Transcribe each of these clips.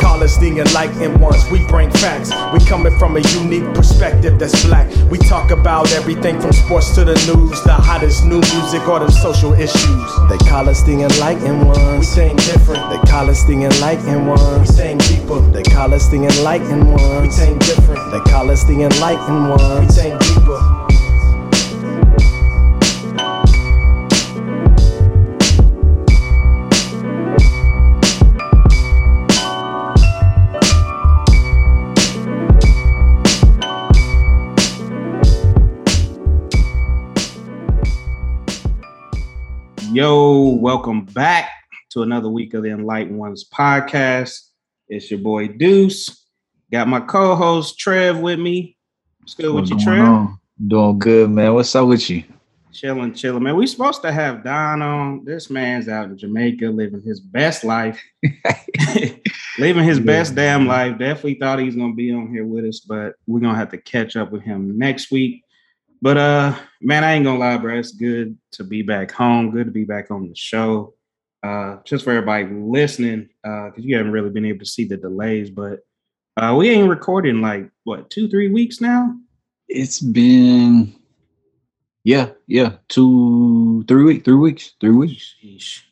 call us the enlightened ones. We bring facts. We coming from a unique perspective that's black. We talk about everything from sports to the news, the hottest new music or the social issues. They call us the enlightened ones. We think different. They call us the enlightened ones. We think deeper. They call us the enlightened ones. We think different. They call us the enlightened ones. We think deeper. Yo, welcome back to another week of the Enlightened Ones podcast. It's your boy Deuce. Got my co-host Trev with me. What's good with you, What's Trev? on? Doing good, man. What's up with you? Chilling, chilling, man. We supposed to have Don on. This man's out in Jamaica living his best life. living his Yeah. best damn life. Definitely thought he was gonna be on here with us, but we're gonna have to catch up with him next week. But uh man, I ain't gonna lie, bro. It's good to be back home. Good to be back on the show. Uh just for everybody listening, uh, because you haven't really been able to see the delays, but uh we ain't recording like what two, three weeks now. It's been yeah, yeah, two, three weeks, three weeks, three weeks. Sheesh.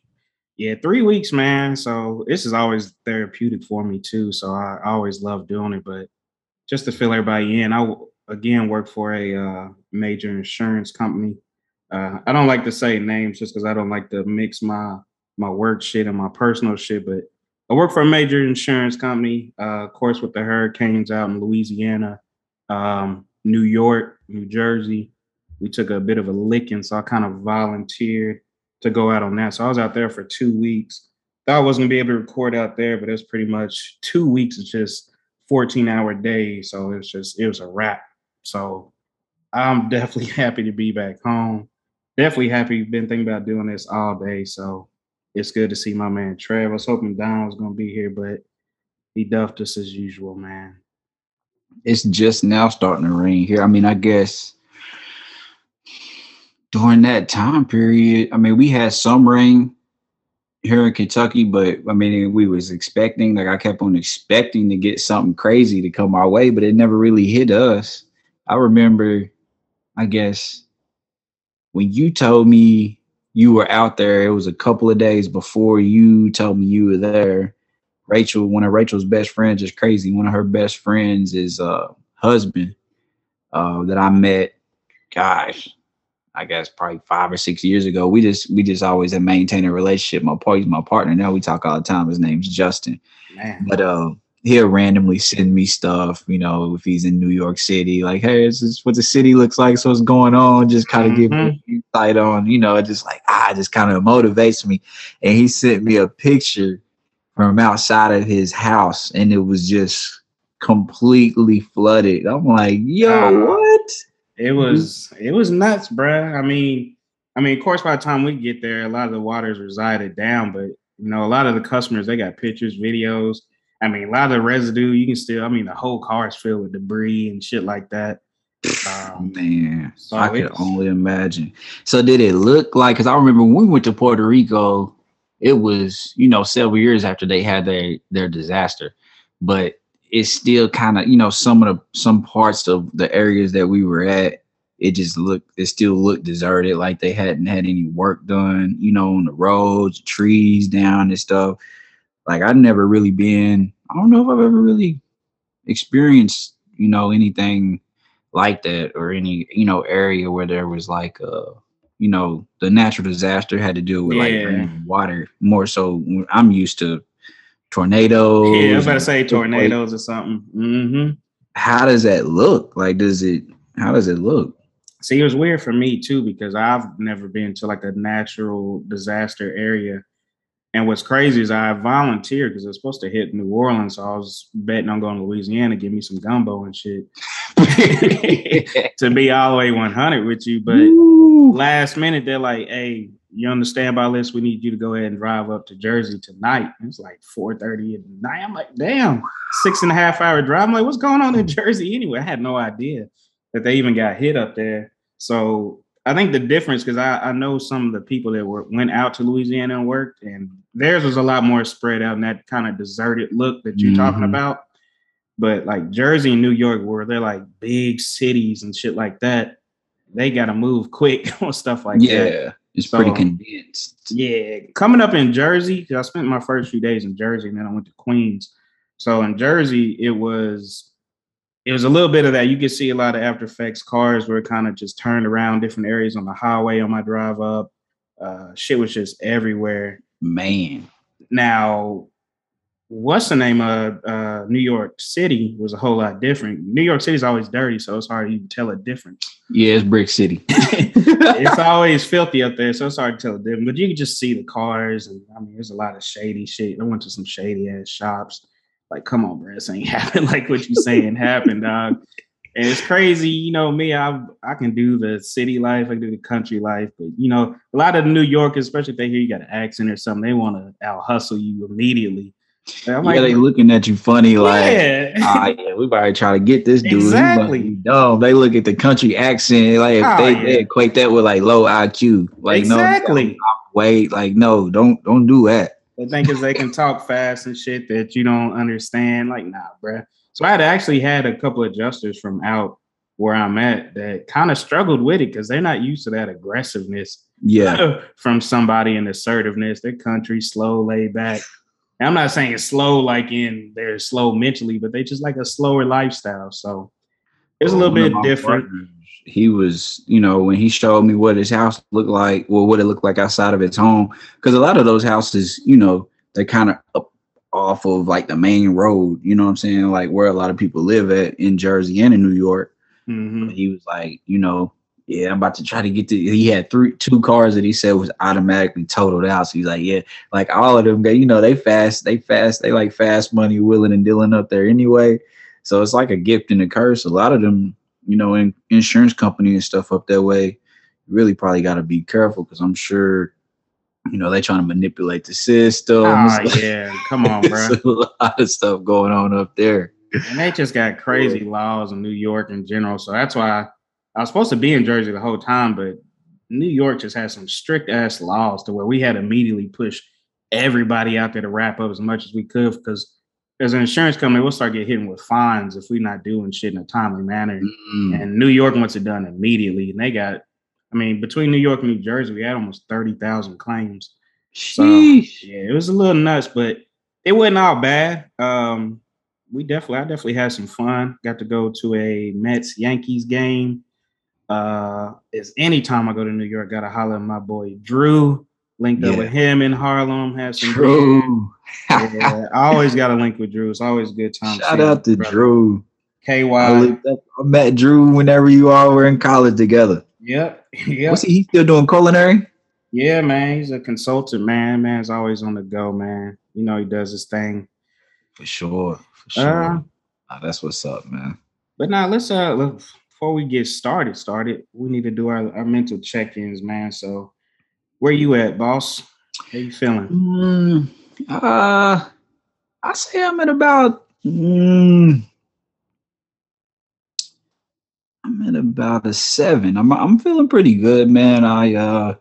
Yeah, three weeks, man. So this is always therapeutic for me too. So I, always love doing it. But just to fill everybody in, I again work for a uh, major insurance company. Uh, I don't like to say names just because I don't like to mix my my work shit and my personal shit. But I work for a major insurance company. Uh, of course, with the hurricanes out in Louisiana, um, New York, New Jersey, we took a bit of a licking. So I kind of volunteered to go out on that. So I was out there for two weeks. Thought I wasn't gonna be able to record out there, but it was pretty much two weeks of just 14 hour days. So it was just, it was a wrap. So I'm definitely happy to be back home. Definitely happy. Been thinking about doing this all day. So it's good to see my man Trev. I was hoping Don was gonna be here, but he duffed us as usual, man. It's just now starting to rain here. I mean, I guess during that time period, I mean, we had some rain here in Kentucky, but I mean, we was expecting, like I kept on expecting to get something crazy to come our way, but it never really hit us. I remember, I guess, when you told me you were out there, it was a couple of days before you told me you were there. Rachel, one of Rachel's best friends is crazy. One of her best friends is uh husband uh that I met, gosh, I guess probably five or six years ago. We just we just always have maintained a relationship. My part, he's my partner. Now we talk all the time. His name's Justin. Man. But uh he'll randomly send me stuff, you know, if he's in New York City, like, hey, this is what the city looks like, so what's going on, just kind of give me insight on, you know, it just like ah, just kind of motivates me. And he sent me a picture from outside of his house, and it was just completely flooded. I'm like, yo, Ah. what? It was it was nuts, bruh. I mean, I mean, of course, by the time we get there, a lot of the waters resided down, but you know, a lot of the customers they got pictures, videos. I mean, a lot of the residue you can still. I mean, the whole car is filled with debris and shit like that. Um, Man, So I could only imagine. So did it look like? Because I remember when we went to Puerto Rico, it was you know several years after they had their their disaster, but it's still kind of you know some of the some parts of the areas that we were at. It just looked, it still looked deserted, like they hadn't had any work done, you know, on the roads, trees down and stuff. Like I've never really been. I don't know if I've ever really experienced, you know, anything like that or any you know area where there was like uh you know the natural disaster had to do with like Yeah. raining water more so i'm used to tornadoes yeah, I was about to say tornadoes or something. mm-hmm. how does that look like does it how does it look See, it was weird for me too because I've never been to like a natural disaster area. And what's crazy is I volunteered because it's supposed to hit New Orleans. So I was betting on going to Louisiana, give me some gumbo and shit to be all the way 100 with you. But Ooh. last minute, they're like, hey, you understand by list, we need you to go ahead and drive up to Jersey tonight. And it's like 4:30 at night. I'm like, damn, six and a half hour drive. I'm like, what's going on in Jersey anyway? I had no idea that they even got hit up there. So I think the difference because I, I know some of the people that were went out to Louisiana and worked, and theirs was a lot more spread out and that kind of deserted look that you're mm-hmm. talking about. But like Jersey and New York, where they're like big cities and shit like that, they got to move quick on stuff like yeah, that. Yeah, it's so, pretty condensed. Yeah, coming up in Jersey, because I spent my first few days in Jersey, and then I went to Queens. So in Jersey, it was it was a little bit of that. You could see a lot of after effects cars were kind of just turned around different areas on the highway on my drive up. Uh, shit was just everywhere. Man. Now, what's the name of uh, New York City was a whole lot different. New York City is always dirty, so it's hard to even tell a difference. Yeah, it's brick city. it's always filthy up there, so it's hard to tell a difference. But you can just see the cars, and I mean, there's a lot of shady shit. I went to some shady ass shops like, come on, bro, this ain't happened like what you saying happened, dog. And it's crazy, you know me. I I can do the city life, I can do the country life, but you know, a lot of New Yorkers, especially if they hear you got an accent or something, they want to out hustle you immediately. I'm yeah, like, they looking at you funny, like, yeah, ah, yeah we better try to get this dude. Exactly. Dumb. They look at the country accent, like oh, they, yeah. they, equate that with like low IQ. Like, exactly. no, wait, like, no, don't don't do that. They think is they can talk fast and shit that you don't understand. Like, nah, bruh. So I had actually had a couple of adjusters from out where I'm at that kind of struggled with it because they're not used to that aggressiveness. Yeah. from somebody in assertiveness. Their country slow, laid back. And I'm not saying it's slow like in they're slow mentally, but they just like a slower lifestyle. So it's a oh, little bit different. Partners, he was, you know, when he showed me what his house looked like, well, what it looked like outside of its home, because a lot of those houses, you know, they're kind of up off of like the main road, you know what I'm saying, like where a lot of people live at in Jersey and in New York. Mm-hmm. He was like, you know, yeah, I'm about to try to get to. He had three, two cars that he said was automatically totaled out. So he's like, yeah, like all of them, you know, they fast, they fast, they like fast money, willing and dealing up there anyway. So it's like a gift and a curse. A lot of them you know, in insurance company and stuff up that way, you really probably got to be careful because I'm sure, you know, they trying to manipulate the system. Oh, ah, yeah. Come on, bro. a lot of stuff going on up there. And they just got crazy laws in New York in general. So that's why I was supposed to be in Jersey the whole time, but New York just has some strict ass laws to where we had to immediately push everybody out there to wrap up as much as we could because as an insurance company, we'll start getting hit with fines if we're not doing shit in a timely manner. Mm-hmm. And New York wants it done immediately. And they got, I mean, between New York and New Jersey, we had almost 30,000 claims. So, yeah, it was a little nuts, but it wasn't all bad. Um, we definitely, I definitely had some fun. Got to go to a Mets Yankees game. Uh, is anytime I go to New York, gotta holler at my boy Drew. Linked yeah. up with him in Harlem. Had some Drew. yeah, I always got a link with Drew. It's always a good time. Shout out to brother. Drew. KY. I, I, met Drew whenever you all were in college together. Yep. Yep. What's he, he still doing culinary? Yeah, man. He's a consultant, man. Man's always on the go, man. You know, he does his thing. For sure. For sure. Uh, nah, that's what's up, man. But now let's uh look, before we get started, started, we need to do our, our mental check-ins, man. So where you at, boss? How you feeling? Mm, uh, I say I'm at about. Mm, I'm at about a seven. I'm I'm feeling pretty good, man. I uh,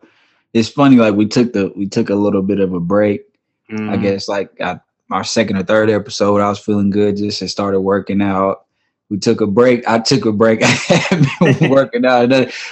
it's funny. Like we took the we took a little bit of a break. Mm. I guess like I, our second or third episode, I was feeling good. Just had started working out we took a break. I took a break. I haven't been working out,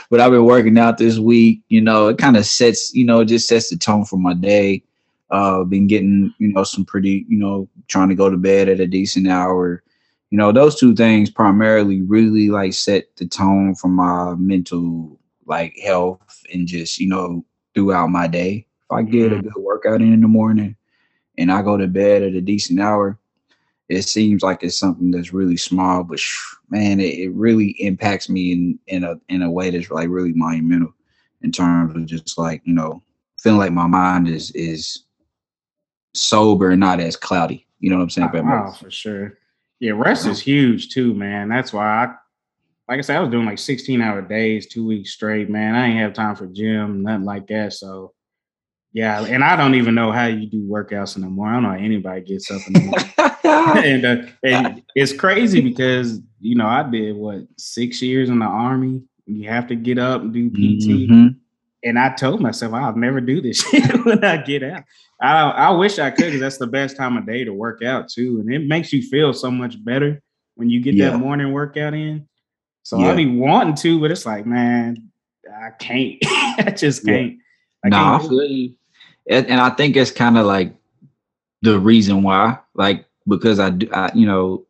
but I've been working out this week. You know, it kind of sets, you know, it just sets the tone for my day. Uh, been getting, you know, some pretty, you know, trying to go to bed at a decent hour. You know, those two things primarily really like set the tone for my mental like health and just, you know, throughout my day. If I get a mm-hmm. good workout in, in the morning and I go to bed at a decent hour, it seems like it's something that's really small, but sh- man, it, it, really impacts me in in a in a way that's like really monumental in terms of just like you know feeling like my mind is is sober and not as cloudy. You know what I'm saying? Oh, for sure. Yeah, rest is huge too, man. That's why I, like I said, I was doing like 16 hour days, two weeks straight, man. I ain't have time for gym, nothing like that. So yeah, and I don't even know how you do workouts in the morning. I don't know how anybody gets up in the morning. and, uh, and it's crazy because you know I did what six years in the army, You have to get up and do PT. Mm-hmm. And I told myself I'll never do this shit when I get out. I I wish I could because that's the best time of day to work out too, and it makes you feel so much better when you get yeah. that morning workout in. So yeah. I be wanting to, but it's like, man, I can't. I just can't. Yeah. I no, can't I feel you. And, and I think it's kind of like the reason why, like because I do, I, you know,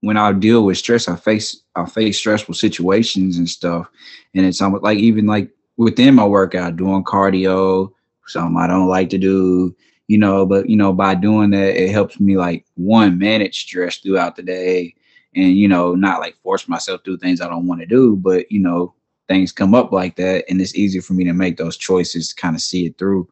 when I deal with stress, I face I face stressful situations and stuff, and it's almost like even like within my workout, doing cardio, something I don't like to do, you know, but you know, by doing that, it helps me like one manage stress throughout the day, and you know, not like force myself through things I don't want to do, but you know, things come up like that, and it's easier for me to make those choices to kind of see it through.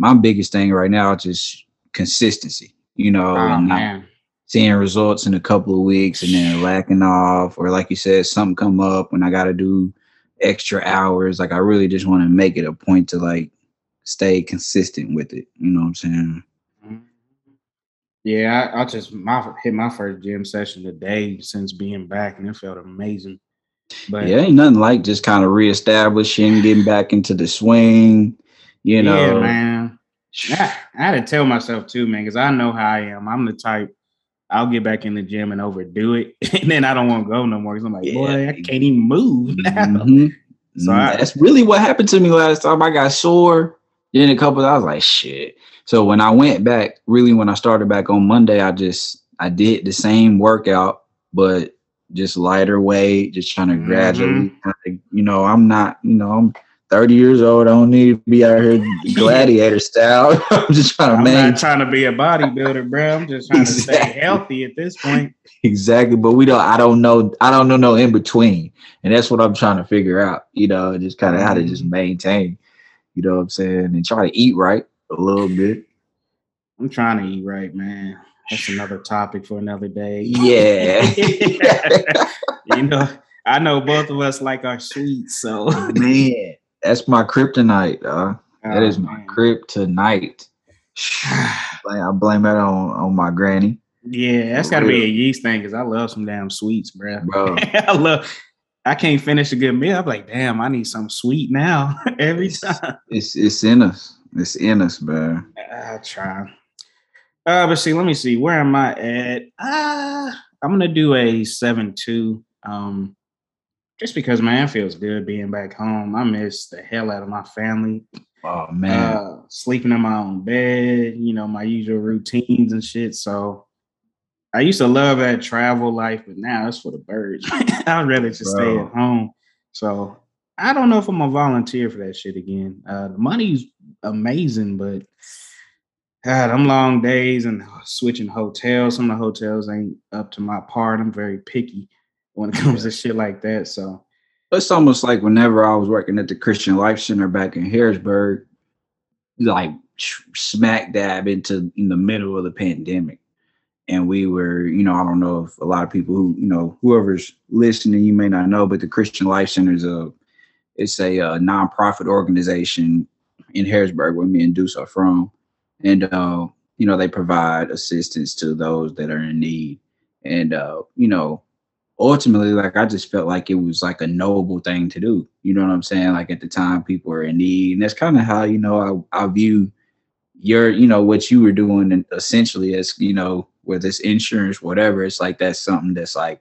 My biggest thing right now is just consistency, you know, oh, and man seeing results in a couple of weeks and then lacking off, or like you said, something come up when I got to do extra hours. Like I really just want to make it a point to like stay consistent with it. You know what I'm saying? Yeah, I, I just my hit my first gym session today since being back, and it felt amazing. But yeah, ain't nothing like just kind of reestablishing, getting back into the swing. You know, yeah, man. I, I had to tell myself too, man, because I know how I am. I'm the type I'll get back in the gym and overdo it, and then I don't want to go no more because I'm like, yeah. boy, I can't even move now. Mm-hmm. So I, that's really what happened to me last time. I got sore. Then a couple, I was like, shit. So when I went back, really when I started back on Monday, I just I did the same workout, but just lighter weight, just trying to mm-hmm. gradually, you know, I'm not, you know, I'm 30 years old. I don't need to be out here gladiator style. I'm just trying to I'm not trying to be a bodybuilder, bro. I'm just trying exactly. to stay healthy at this point. Exactly. But we don't I don't know I don't know no in between. And that's what I'm trying to figure out, you know, just kind of how to just mm-hmm. maintain, you know what I'm saying, and try to eat right a little bit. I'm trying to eat right, man. That's another topic for another day. Yeah. you know, I know both of us like our sweets, so man that's my kryptonite. Uh. Oh, that is my man. kryptonite. I blame that on on my granny. Yeah, that's got to be a yeast thing because I love some damn sweets, bro. Bro, I love. I can't finish a good meal. I'm like, damn, I need some sweet now every it's, time. It's it's in us. It's in us, bro. I try. Uh, but see, let me see. Where am I at? Uh, I'm gonna do a seven two. Um, just because man feels good being back home. I miss the hell out of my family. Oh man, uh, sleeping in my own bed, you know, my usual routines and shit. So I used to love that travel life, but now it's for the birds. I'd rather just Bro. stay at home. So I don't know if I'm gonna volunteer for that shit again. Uh, the money's amazing, but God, I'm long days and switching hotels. Some of the hotels ain't up to my part. I'm very picky when it comes to shit like that. So it's almost like whenever I was working at the Christian Life Center back in Harrisburg, like smack dab into in the middle of the pandemic. And we were, you know, I don't know if a lot of people who, you know, whoever's listening, you may not know, but the Christian Life Center is a, it's a, a nonprofit organization in Harrisburg where me and Deuce are from. And, uh, you know, they provide assistance to those that are in need. And, uh, you know, ultimately, like I just felt like it was like a noble thing to do. You know what I'm saying? Like at the time, people were in need, and that's kind of how you know I, I view your, you know, what you were doing, essentially as you know, whether it's insurance, whatever. It's like that's something that's like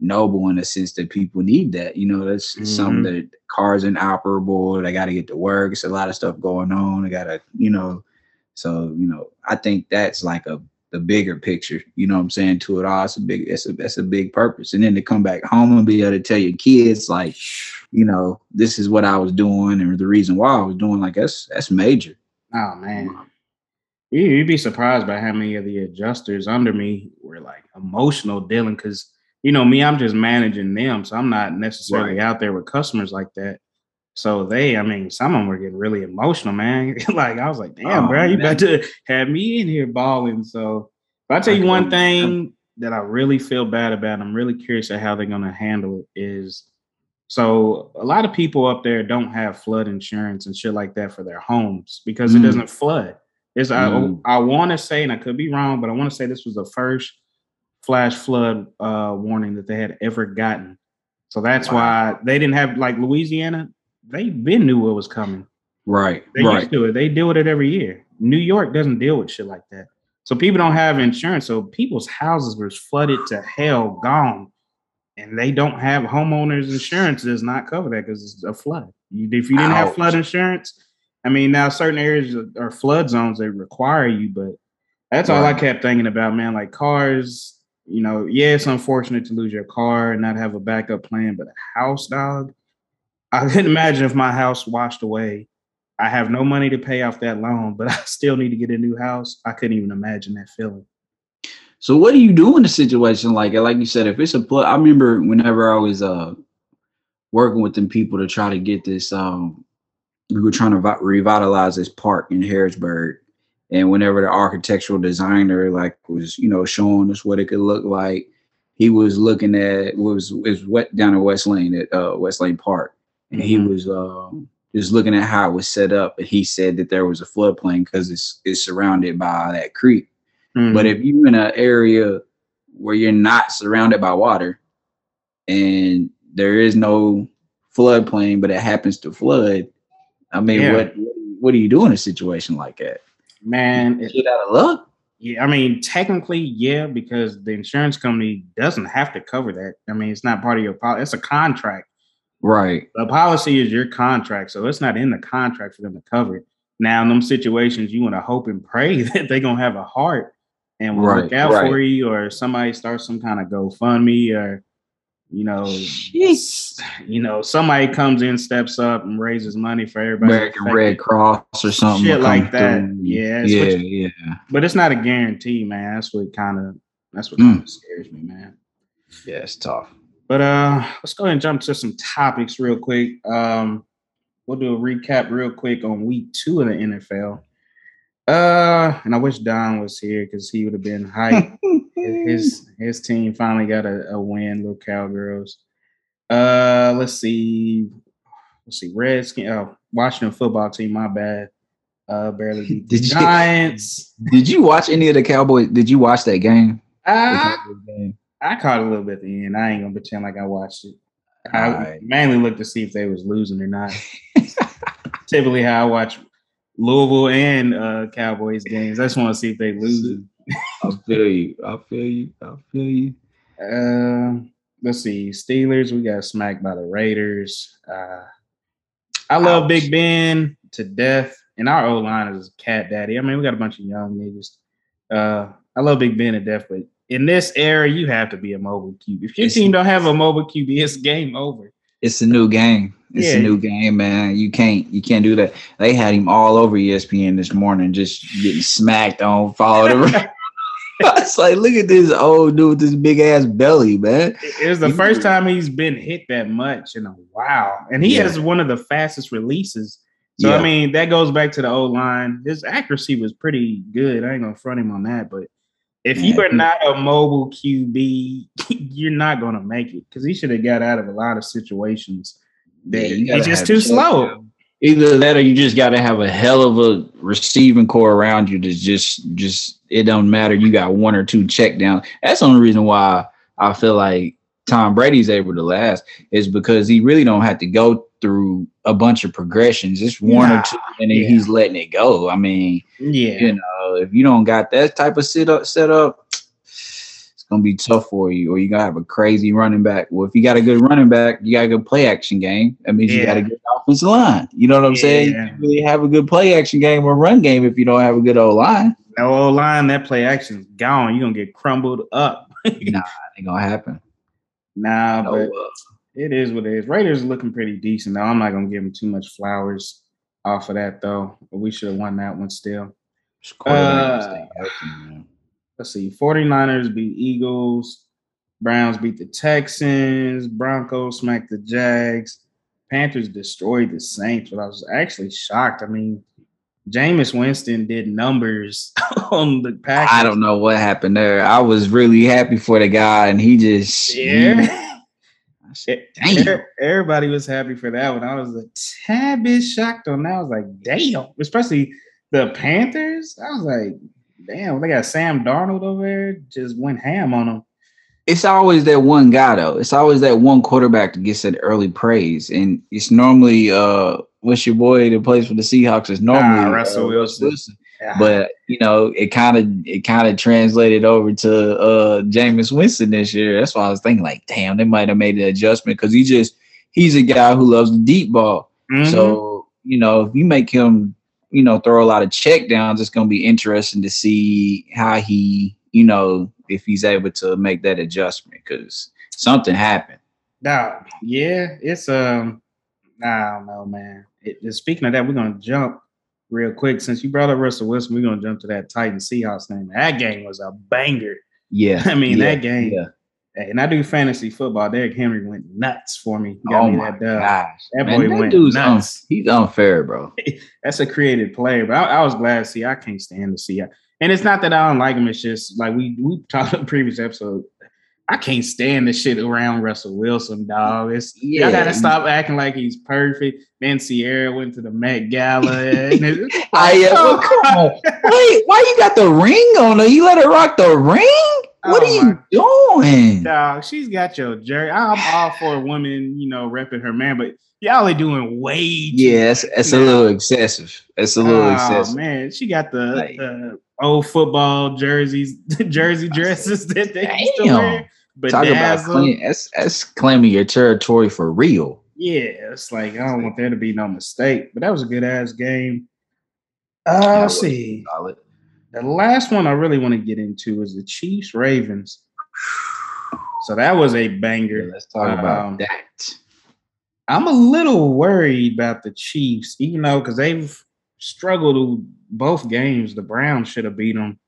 noble in the sense that people need that. You know, that's mm-hmm. something that cars inoperable. They got to get to work. It's a lot of stuff going on. They got to, you know. So you know, I think that's like a the bigger picture. You know what I'm saying? To it all, it's a big, it's a that's a big purpose. And then to come back home and be able to tell your kids like, you know, this is what I was doing and the reason why I was doing like that's that's major. Oh man. You'd be surprised by how many of the adjusters under me were like emotional dealing because you know me, I'm just managing them. So I'm not necessarily right. out there with customers like that. So they, I mean, some of them were getting really emotional, man. like I was like, damn, oh, bro, you about to have me in here balling. So if I tell you one thing that I really feel bad about, I'm really curious at how they're gonna handle it is so a lot of people up there don't have flood insurance and shit like that for their homes because mm. it doesn't flood. It's mm. I I want to say, and I could be wrong, but I want to say this was the first flash flood uh, warning that they had ever gotten So that's Wow. why they didn't have like Louisiana. They been knew what was coming. Right. They right. used to it. They deal with it every year. New York doesn't deal with shit like that. So people don't have insurance. So people's houses were flooded to hell, gone, and they don't have homeowners insurance. Does not cover that because it's a flood. If you didn't have flood insurance, I mean, now certain areas are- flood zones. They require you, but that's all I kept thinking about, man. Like cars, you know, yeah, it's unfortunate to lose your car and not have a backup plan, but a house, dog. I couldn't imagine if my house washed away. I have no money to pay off that loan, but I still need to get a new house. I couldn't even imagine that feeling. So what do you do in a situation like it? Like you said, if it's a plug, I remember whenever I was uh working with them people to try to get this um we were trying to vi- revitalize this park in Harrisburg. And whenever the architectural designer like was, you know, showing us what it could look like, he was looking at was is wet down in West Lane at uh West Lane Park. And he Mhm. was um just looking at how it was set up. And he said that there was a floodplain because it's it's surrounded by that creek. But Mhm. if you're in an area where you're not surrounded by water and there is no floodplain, but it happens to flood, I mean, Yeah. what what do you do in a situation like that? man, it- Get out of luck. yeah, I mean, technically, yeah, because the insurance company doesn't have to cover that. I mean, it's not part of your policy. It's a contract. Right. The policy is your contract, so it's not in the contract for them to cover it. Now, in them situations, you want to hope and pray that they're gonna have a heart and will look Right, out for you, or somebody starts some kind of GoFundMe, or you know, Jeez. you know, somebody comes in, steps up, and raises money for everybody. American. Red Cross or something. Shit like that. through. Yeah, Yeah, what yeah. But it's not a guarantee, man. That's what kind of that's what Mm. kind of scares me, man. Yeah, it's tough. But uh let's go ahead and jump to some topics real quick. Um we'll do a recap real quick on week two of the NFL. Uh and I wish Don was here because he would have been hyped. his his team finally got a, a win, little cowgirls. Uh let's see. Let's see, Redskin oh Washington football team, my bad. Uh barely beat the Did you- Giants. Did you watch any of the Cowboys? Did you watch that game? Ah, game? I caught a little bit at the end. I ain't gonna pretend like I watched it. I Alright. mainly looked to see if they was losing or not. Typically, how I watch Louisville and uh, Cowboys games. I just want to see if they losing. I feel you. I feel you. I feel you. Uh, let's see. Steelers. We got smacked by the Raiders. Uh, I love Ouch. Big Ben to death, and our O line is cat daddy. I mean, we got a bunch of young niggas. Uh, I love Big Ben to death, but in this era, you have to be a mobile QB. If your It's- team don't have a mobile QB, it's game over. It's a new game. It's Yeah. a new game, man. You can't you can't do that. They had him all over ESPN this morning, just getting smacked on, followed around. it's like, look at this old dude with this big ass belly, man. It was the You- first time he's been hit that much in a while, and he Yeah. has one of the fastest releases. So Yeah. I mean, that goes back to the O line. His accuracy was pretty good. I ain't gonna front him on that, but if you are not a mobile QB, you're not gonna make it because he should have got out of a lot of situations. That Yeah, you just too slow. down. Either that or you just gotta have a hell of a receiving corps around you to just just it don't matter. You got one or two check down. That's the only reason why I feel like Tom Brady's able to last is because he really don't have to go through a bunch of progressions. Just one Nah, or two, and yeah. he's letting it go. I mean, Yeah, you know, if you don't got that type of sit up set up, it's gonna be tough for you. Or you gotta have a crazy running back. Well, if you got a good running back, you got a good play action game. That means you got a Yeah. good offensive line. You know what I'm saying? You can't really have a good play action game or run game if you don't have a good O line. no O line. That play action's gone. You're gonna get crumbled up. nah, it ain't gonna happen. Nah, No, but uh, It is what it is. Raiders are looking pretty decent though. I'm not gonna give them too much flowers off of that though. But we should have won that one still. Uh, healthy. Let's see. 49ers beat Eagles. Browns beat the Texans. Broncos smacked the Jags. Panthers destroyed the Saints, but I was actually shocked. I mean, Jameis Winston did numbers on the pack. I don't know what happened there. I was really happy for the guy, and he just Yeah. Said, Damn. Everybody was happy for that one. I was a tad bit shocked on that. I was like, damn. Especially the Panthers. I was like, damn, they got Sam Darnold over there. Just went ham on them. It's always that one guy though. It's always that one quarterback that gets that early praise, and it's normally uh, what's your boy that plays for the Seahawks? is normally Ah, Russell uh, Wilson. Wilson. But you know, it kind of it kind of translated over to uh Jameis Winston this year. That's why I was thinking, like, damn, they might have made an adjustment because he just he's a guy who loves the deep ball. Mhm. So you know, if you make him, you know, throw a lot of check downs, it's gonna be interesting to see how he, you know, if he's able to make that adjustment because something happened. Nah, yeah, it's um, I don't know, man. It, speaking of that, we're gonna jump real quick since you brought up Russell Wilson. We're gonna jump to that Titan Seahawks thing. That game was a banger. Yeah, I mean, yeah, that game. Yeah. And I do fantasy football. Derrick Henry went nuts for me. Got Oh me my that dub. gosh, That Man, boy went dude's un- nuts. he's unfair, bro. That's a creative player, but I, I was glad to see. I can't stand to see it, and it's not that I don't like him. It's just like we we talked in the previous episode. I can't stand the shit around Russell Wilson, dog. It's y'all Yeah. gotta stop acting like he's perfect. Then Ciara went to the Met Gala. and I uh, well, come on. Wait, why you got the ring on her? You let her rock the ring? What Oh, are you doing? Dog, she's got your jersey. I'm all for a woman, you know, repping her man, but y'all are doing way too Yeah, that's, it's a little excessive. That's a little Oh excessive. man, she got the, Like- the old football jerseys, jersey dresses that they used to wear. But Talk about claim, that's that's claiming your territory for real. yeah, it's like I don't want there to be no mistake. But that was a good ass game. Uh, let's see. Solid. The last one I really want to get into is the Chiefs Ravens. So that was a Yeah, banger. let's talk about Um, that. I'm a little worried about the Chiefs, even though because they've struggled both games. The Browns should have beat them,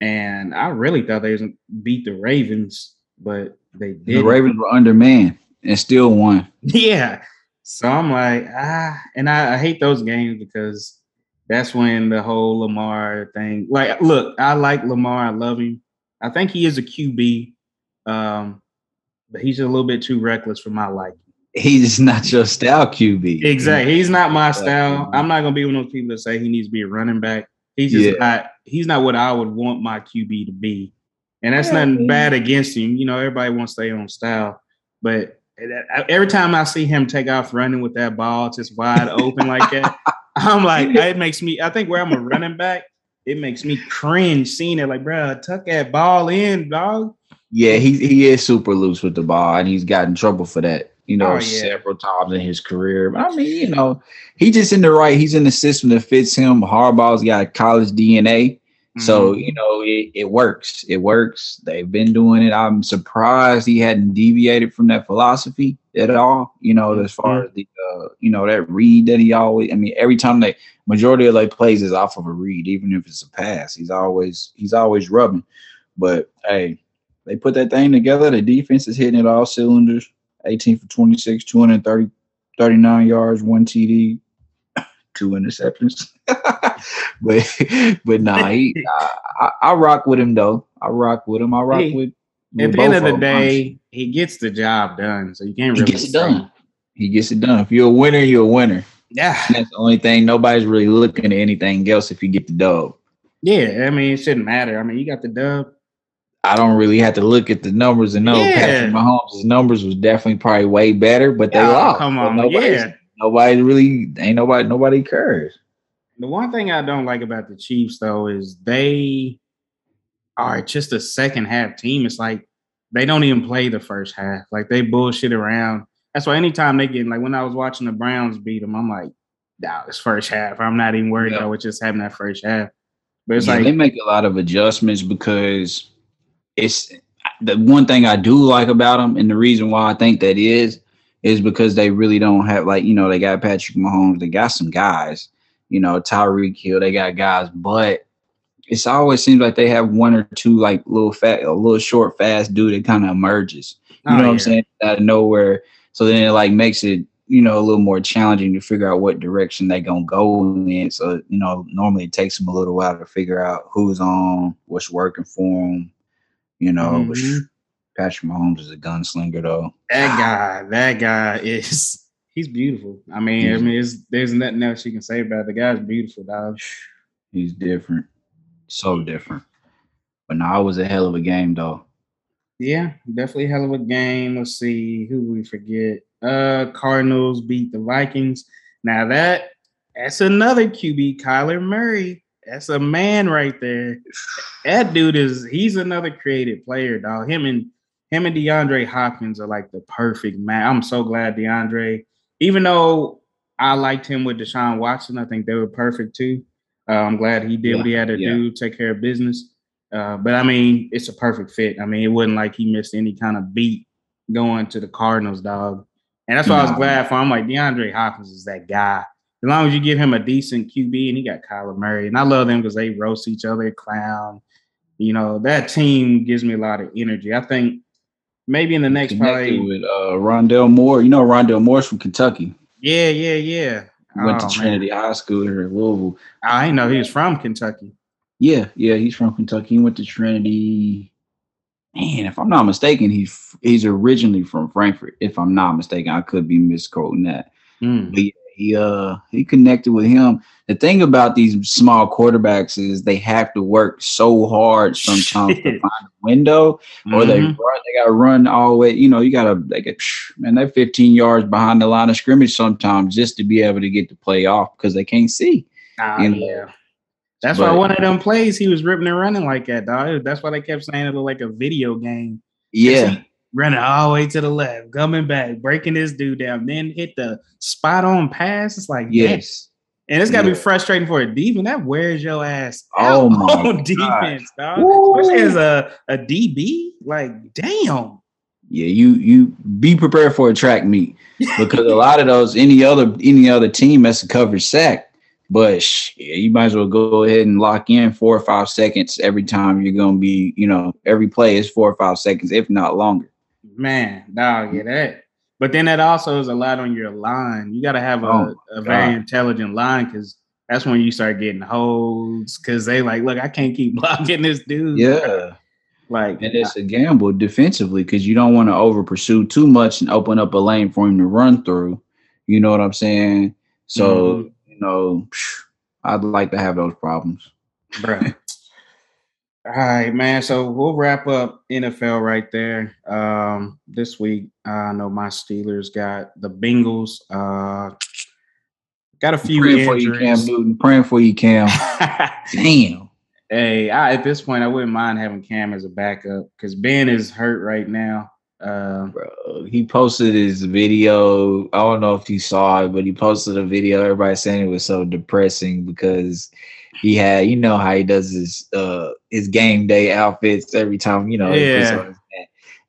and I really thought they beat the Ravens, but they The. Ravens were undermanned and still won. Yeah. So I'm like, ah, and I, I hate those games because that's when the whole Lamar thing. Like, look, I like Lamar. I love him. I think he is a QB, um, but he's a little bit too reckless for my liking. He's just not your style QB. Exactly. He's not my uh, style. I'm not gonna be one of those people that say he needs to be a running back. He's just Yeah. not. He's not what I would want my QB to be. And that's Yeah, nothing yeah. bad against him. You know, everybody wants their own style. But uh, every time I see him take off running with that ball just wide open like that, I'm like, it makes me. I think where I'm a running back, it makes me cringe seeing it. Like, bro, tuck that ball in, dog. Yeah, he he is super loose with the ball, and he's got in trouble for that. You know, Oh, yeah. several times in his career. But I mean, you know, he just in the right. He's in the system that fits him. Harbaugh's got college DNA, so Mhm. you know it, it works. It works. They've been doing it. I'm surprised he hadn't deviated from that philosophy at all. You know, as far as the uh, you know that read that he always. I mean, every time they majority of like plays is off of a read, even if it's a pass. He's always he's always rubbing. But hey, they put that thing together. The defense is hitting it all cylinders. 18 for 26, 230, 39 yards, one TD, two interceptions. but but nah, he, I, I, I rock with him though. I rock with him. I rock He- with. At the end of the day, he gets the job done. So you can't really. he gets it done. He gets it done. If you're a winner, you're a winner. Yeah. And that's the only thing. Nobody's really looking at anything else if you get the dub. Yeah, I mean, it shouldn't matter. I mean, you got the dub. I don't really have to look at the numbers and know Yeah. Patrick Mahomes' numbers was definitely probably way better, but they Oh, lost. come So on, nobody's- yeah. nobody really ain't nobody nobody cares. The one thing I don't like about the Chiefs though is they are just a second half team. It's like they don't even play the first half. Like they bullshit around. That's why anytime they get like when I was watching the Browns beat them, I'm like, nah, it's first half. I'm not even worried Yeah. about what just happened that first half. But it's yeah, like they make a lot of adjustments because it's the one thing I do like about them, and the reason why I think that is is because they really don't have like you know they got Patrick Mahomes, they got some guys, you know Tyreek Hill, they got guys, but it's always seems like they have one or two like little fat, a little short, fast dude that kind of emerges. You oh, know what I'm saying? Out of nowhere. So then it like makes it, you know, a little more challenging to figure out what direction they gonna go in. So, you know, normally it takes them a little while to figure out who's on, what's working for them. You know, Mhm. Patrick Mahomes is a gunslinger though. That guy, that guy is he's beautiful. I mean, I mean, it's, there's nothing else you can say about it. The guy's beautiful, dog. He's different. So different. But now it was a hell of a game though. Yeah, definitely hell of a game. Let's see who we forget. Uh Cardinals beat the Vikings. Now that that's another QB, Kyler Murray. That's a man right there. That dude is he's another creative player, dog. Him and him and DeAndre Hopkins are like the perfect man. I'm so glad DeAndre, even though I liked him with Deshaun Watson, I think they were perfect too. Uh, I'm glad he did yeah, what he had to yeah. do, take care of business. Uh, but I mean, it's a perfect fit. I mean, it wasn't like he missed any kind of beat going to the Cardinals, dog. And that's why. I was glad for. I'm like DeAndre Hopkins is that guy. As long as you give him a decent QB, and he got Kyler Murray, and I love them because they roast each other, clown. You know that team gives me a lot of energy. I think maybe in the next probably with uh, Rondale Moore. You know Rondale Moore's from Kentucky. Yeah, yeah, yeah. Went oh, to Trinity man. High School here in Louisville. I didn't know he was from Kentucky. Yeah, yeah, he's from Kentucky. He went to Trinity. Man, if I'm not mistaken, he's he's originally from Frankfort. If I'm not mistaken, I could be misquoting that. Mm. But he uh he connected with him. The thing about these small quarterbacks is they have to work so hard sometimes to find a window, mm-hmm. or they mm-hmm. run, they gotta run all the way. You know, you gotta they get man, they're 15 yards behind the line of scrimmage sometimes just to be able to get the play off because they can't see. Ah, you know? yeah. That's but, why one of them plays he was ripping and running like that, dog. That's why they kept saying it looked like a video game. Yeah running all the way to the left, coming back, breaking this dude down, then hit the spot on pass. It's like yes. And it's gotta yeah. be frustrating for a defense. That wears your ass oh my on defense, dog. Especially as a, a DB. Like, damn. Yeah, you you be prepared for a track meet because a lot of those any other any other team has to cover sack. But yeah, you might as well go ahead and lock in four or five seconds every time you're gonna be, you know, every play is four or five seconds, if not longer. Man, dog, yeah, that. But then that also is a lot on your line. You got to have a, oh, a very intelligent line because that's when you start getting holds because they like, look, I can't keep blocking this dude. Yeah. Like, and it's a gamble defensively because you don't want to over pursue too much and open up a lane for him to run through. You know what I'm saying? So, mm-hmm. you know, I'd like to have those problems. Right. All right, man. So we'll wrap up NFL right there. Um, this week, I know my Steelers got the Bengals. Uh, got a few praying injuries. for you, Cam Newton. Praying for you, Cam. Damn. Hey, I, at this point, I wouldn't mind having Cam as a backup because Ben is hurt right now. Uh, Bro, he posted his video. I don't know if you saw it, but he posted a video. Everybody saying it was so depressing because he had, you know, how he does his uh his game day outfits every time, you know, yeah.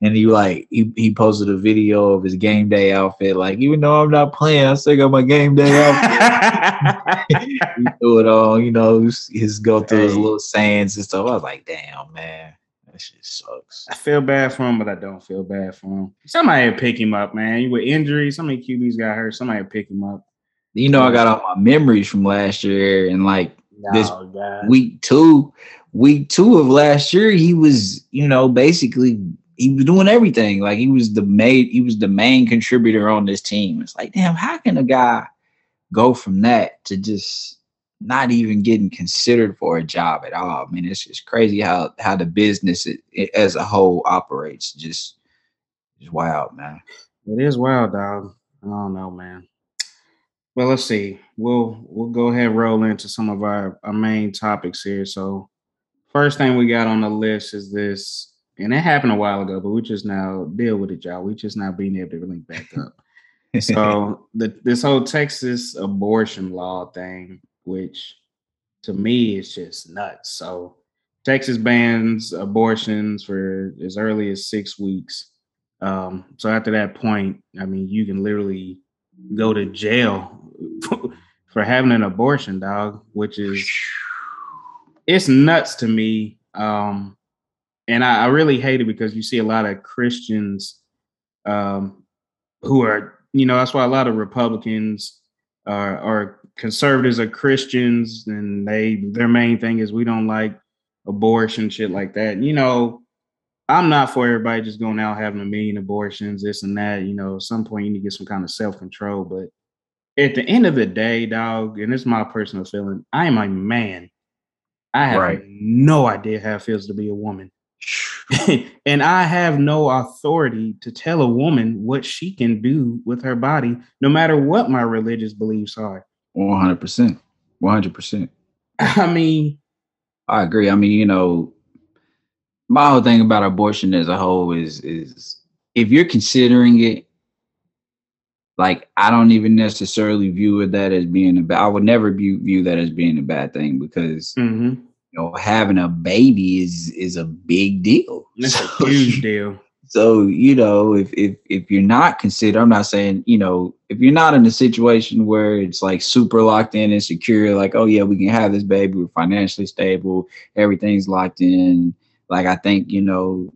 and he like he, he posted a video of his game day outfit. Like, even though I'm not playing, I still got my game day outfit. he threw it on, you know, his go through his little sayings and stuff. I was like, damn, man. That shit sucks. I feel bad for him, but I don't feel bad for him. Somebody pick him up, man. You with injuries, so many QBs got hurt. Somebody pick him up. You know, I got all my memories from last year, and like no, this God. week two, week two of last year, he was, you know, basically he was doing everything. Like he was the main, he was the main contributor on this team. It's like, damn, how can a guy go from that to just not even getting considered for a job at all? I mean, it's just crazy how how the business it, it, as a whole operates. Just, just wild, man. It is wild, dog. I don't know, man. Well, let's see. We'll we'll go ahead and roll into some of our, our main topics here. So, first thing we got on the list is this, and it happened a while ago, but we just now deal with it, y'all. We just now being able to link back up. so the this whole Texas abortion law thing, which to me is just nuts. So Texas bans abortions for as early as six weeks. Um, so after that point, I mean, you can literally go to jail for having an abortion, dog, which is it's nuts to me. Um, and I, I, really hate it because you see a lot of Christians um, who are, you know, that's why a lot of Republicans are, are conservatives are Christians, and they their main thing is we don't like abortion, shit like that. You know, I'm not for everybody just going out having a million abortions, this and that. You know, at some point you need to get some kind of self control, but at the end of the day, dog, and it's my personal feeling, I am a man. I have right. no idea how it feels to be a woman. and I have no authority to tell a woman what she can do with her body, no matter what my religious beliefs are. 100%. 100%. I mean, I agree. I mean, you know, my whole thing about abortion as a whole is is if you're considering it, like I don't even necessarily view it that as being a bad. I would never view view that as being a bad thing because mhm. you know having a baby is is a big deal. that's So- a huge deal. So you know, if if if you're not considered, I'm not saying you know, if you're not in a situation where it's like super locked in and secure, like oh yeah, we can have this baby, we're financially stable, everything's locked in. Like I think you know,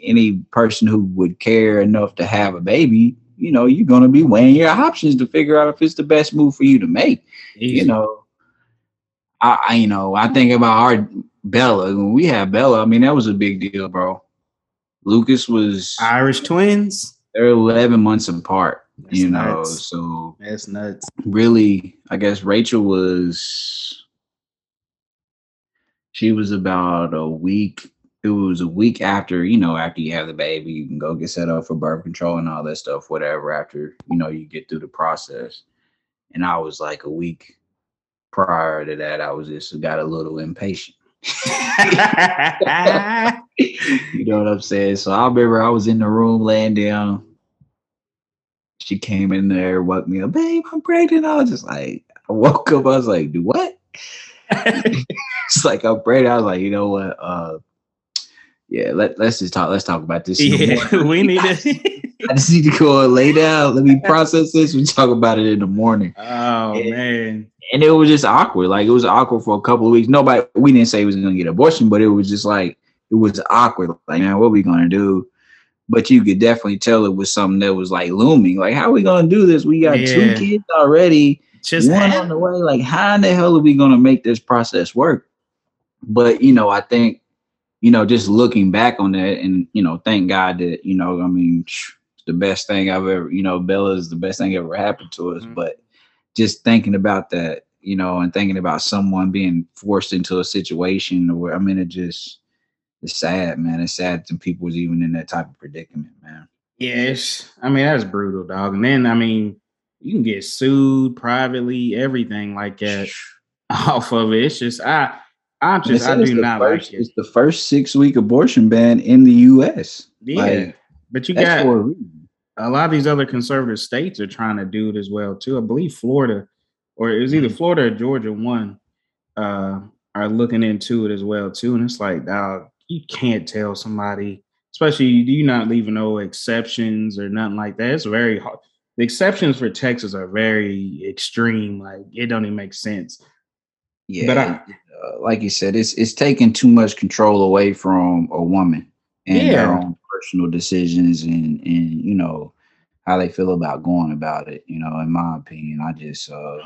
any person who would care enough to have a baby, you know, you're gonna be weighing your options to figure out if it's the best move for you to make Easy. you know, I, I you know, I think about our Bella when we had Bella. I mean, that was a big deal, bro. Lucas was Irish twins. they're eleven months apart, That's you know. nuts. So That's nuts. really, I guess Rachel was. She was about a week. It was a week after, you know, after you have the baby, you can go get set up for birth control and all that stuff, whatever, after, you know, you get through the process. And I was like a week prior to that, I was just got a little impatient. you know what I'm saying? So I remember I was in the room laying down. She came in there, woke me up, babe, I'm pregnant. I was just like, I woke up, I was like, do what? It's like I'm pregnant. I was like, you know what? Uh yeah, let, let's just talk. Let's talk about this. yeah, we need to. I just need to go lay down. Let me process this. We talk about it in the morning. oh Yeah. man. and it was just awkward. Like it was awkward for a couple of weeks. Nobody, we didn't say he was gonna get abortion, but it was just like it was awkward. Like, man, what we gonna do? But you could definitely tell it was something that was like looming. Like, how are we gonna do this? We got two kids already, Just one on the way. Like, how in the hell are we gonna make this process work? But you know, I think you know, just looking back on that, and you know, thank God that you know, I mean, the best thing I've ever, you know, Bella is the best thing ever happened to us. Mhm. But just thinking about that, you know, and thinking about someone being forced into a situation where I mean, it just it's sad, man. It's sad that people was even in that type of predicament, man. Yes, I mean that's brutal, dog. And then I mean, you can get sued privately, everything like that off of it. It's just I, I'm just I it's do not first, like it. It's the first six week abortion ban in the U.S. Yeah, like, but you got a a lot of these other conservative states are trying to do it as well too. I believe Florida, or it was either Mm-hmm. Florida or Georgia, one uh, are looking into it as well too. And it's like, dog, you can't tell somebody, especially you not leaving no exceptions or nothing like that. It's very hard. The exceptions for Texas are very extreme. Like it don't even make sense. Yeah, But I- like you said, it's it's taking too much control away from a woman and their own personal decisions and and you know how they feel about going about it. You know, in my opinion, I just uh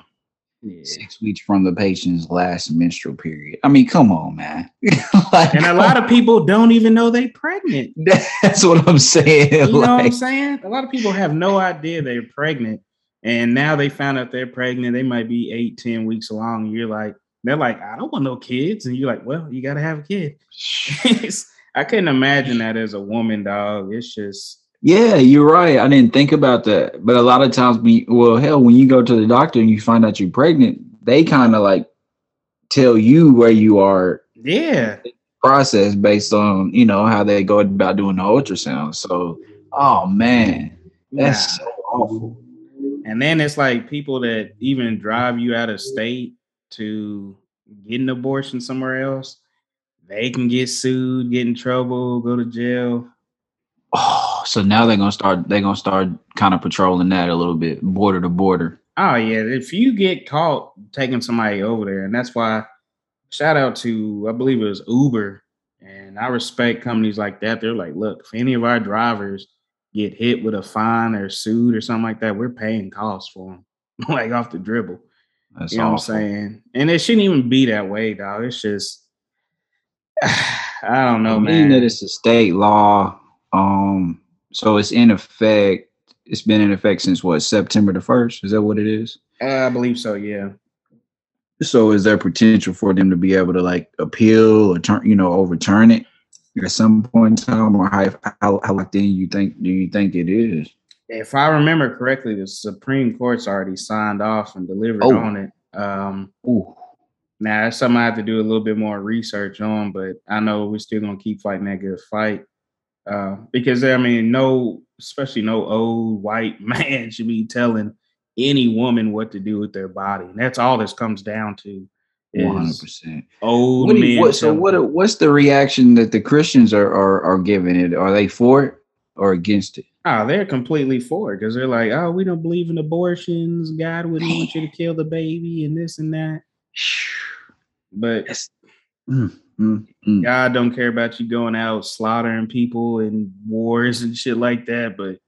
Yeah. six weeks from the patient's last menstrual period. I mean, come on, man. like, And a lot of people don't even know they're pregnant. that's what I'm saying. You know what I'm saying? A lot of people have no idea they're pregnant. And now they found out they're pregnant. They might be eight, ten weeks along. And you're like, they're like, I don't want no kids. And you're like, well, you got to have a kid. I couldn't imagine that as a woman, dog. It's just, Yeah, you're right. I didn't think about that. But a lot of times, we, well, hell, when you go to the doctor and you find out you're pregnant, they kind of like tell you where you are yeah. process based on you know how they go about doing the ultrasound. So, oh man, that's Nah. so awful. And then it's like people that even drive you out of state to get an abortion somewhere else, they can get sued, get in trouble, go to jail. Oh, so now they're gonna start. They're gonna start kind of patrolling that a little bit, border to border. Oh yeah, if you get caught taking somebody over there, and that's why shout out to I believe it was Uber, and I respect companies like that. They're like, look, if any of our drivers get hit with a fine or sued or something like that, we're paying costs for them, like off the dribble. That's you know awful. what I'm saying? And it shouldn't even be that way, dog. It's just I don't know, Being man. that it's a state law, um, so it's in effect. It's been in effect since what September the first. Is that what it is? Uh, I believe so. Yeah. So is there potential for them to be able to like appeal or turn, you know, overturn it? at some point in time, or how how, how locked in you think do you think it is? If I remember correctly, the Supreme Court's already signed off and delivered Oh. on it. Um, Ooh, now that's something I have to do a little bit more research on, but I know we're still gonna keep fighting that good fight. Uh, because I mean, no, especially no old white man should be telling any woman what to do with their body. And that's all this comes down to. One hundred percent. old What men. what, so what what's the reaction that the Christians are, are are giving it? Are they for it or against it? Oh, they're completely for it because they're like, oh, we don't believe in abortions. God wouldn't want you to kill the baby and this and that. But Yes. Mm, mm, mm. God don't care about you going out slaughtering people and wars and shit like that. But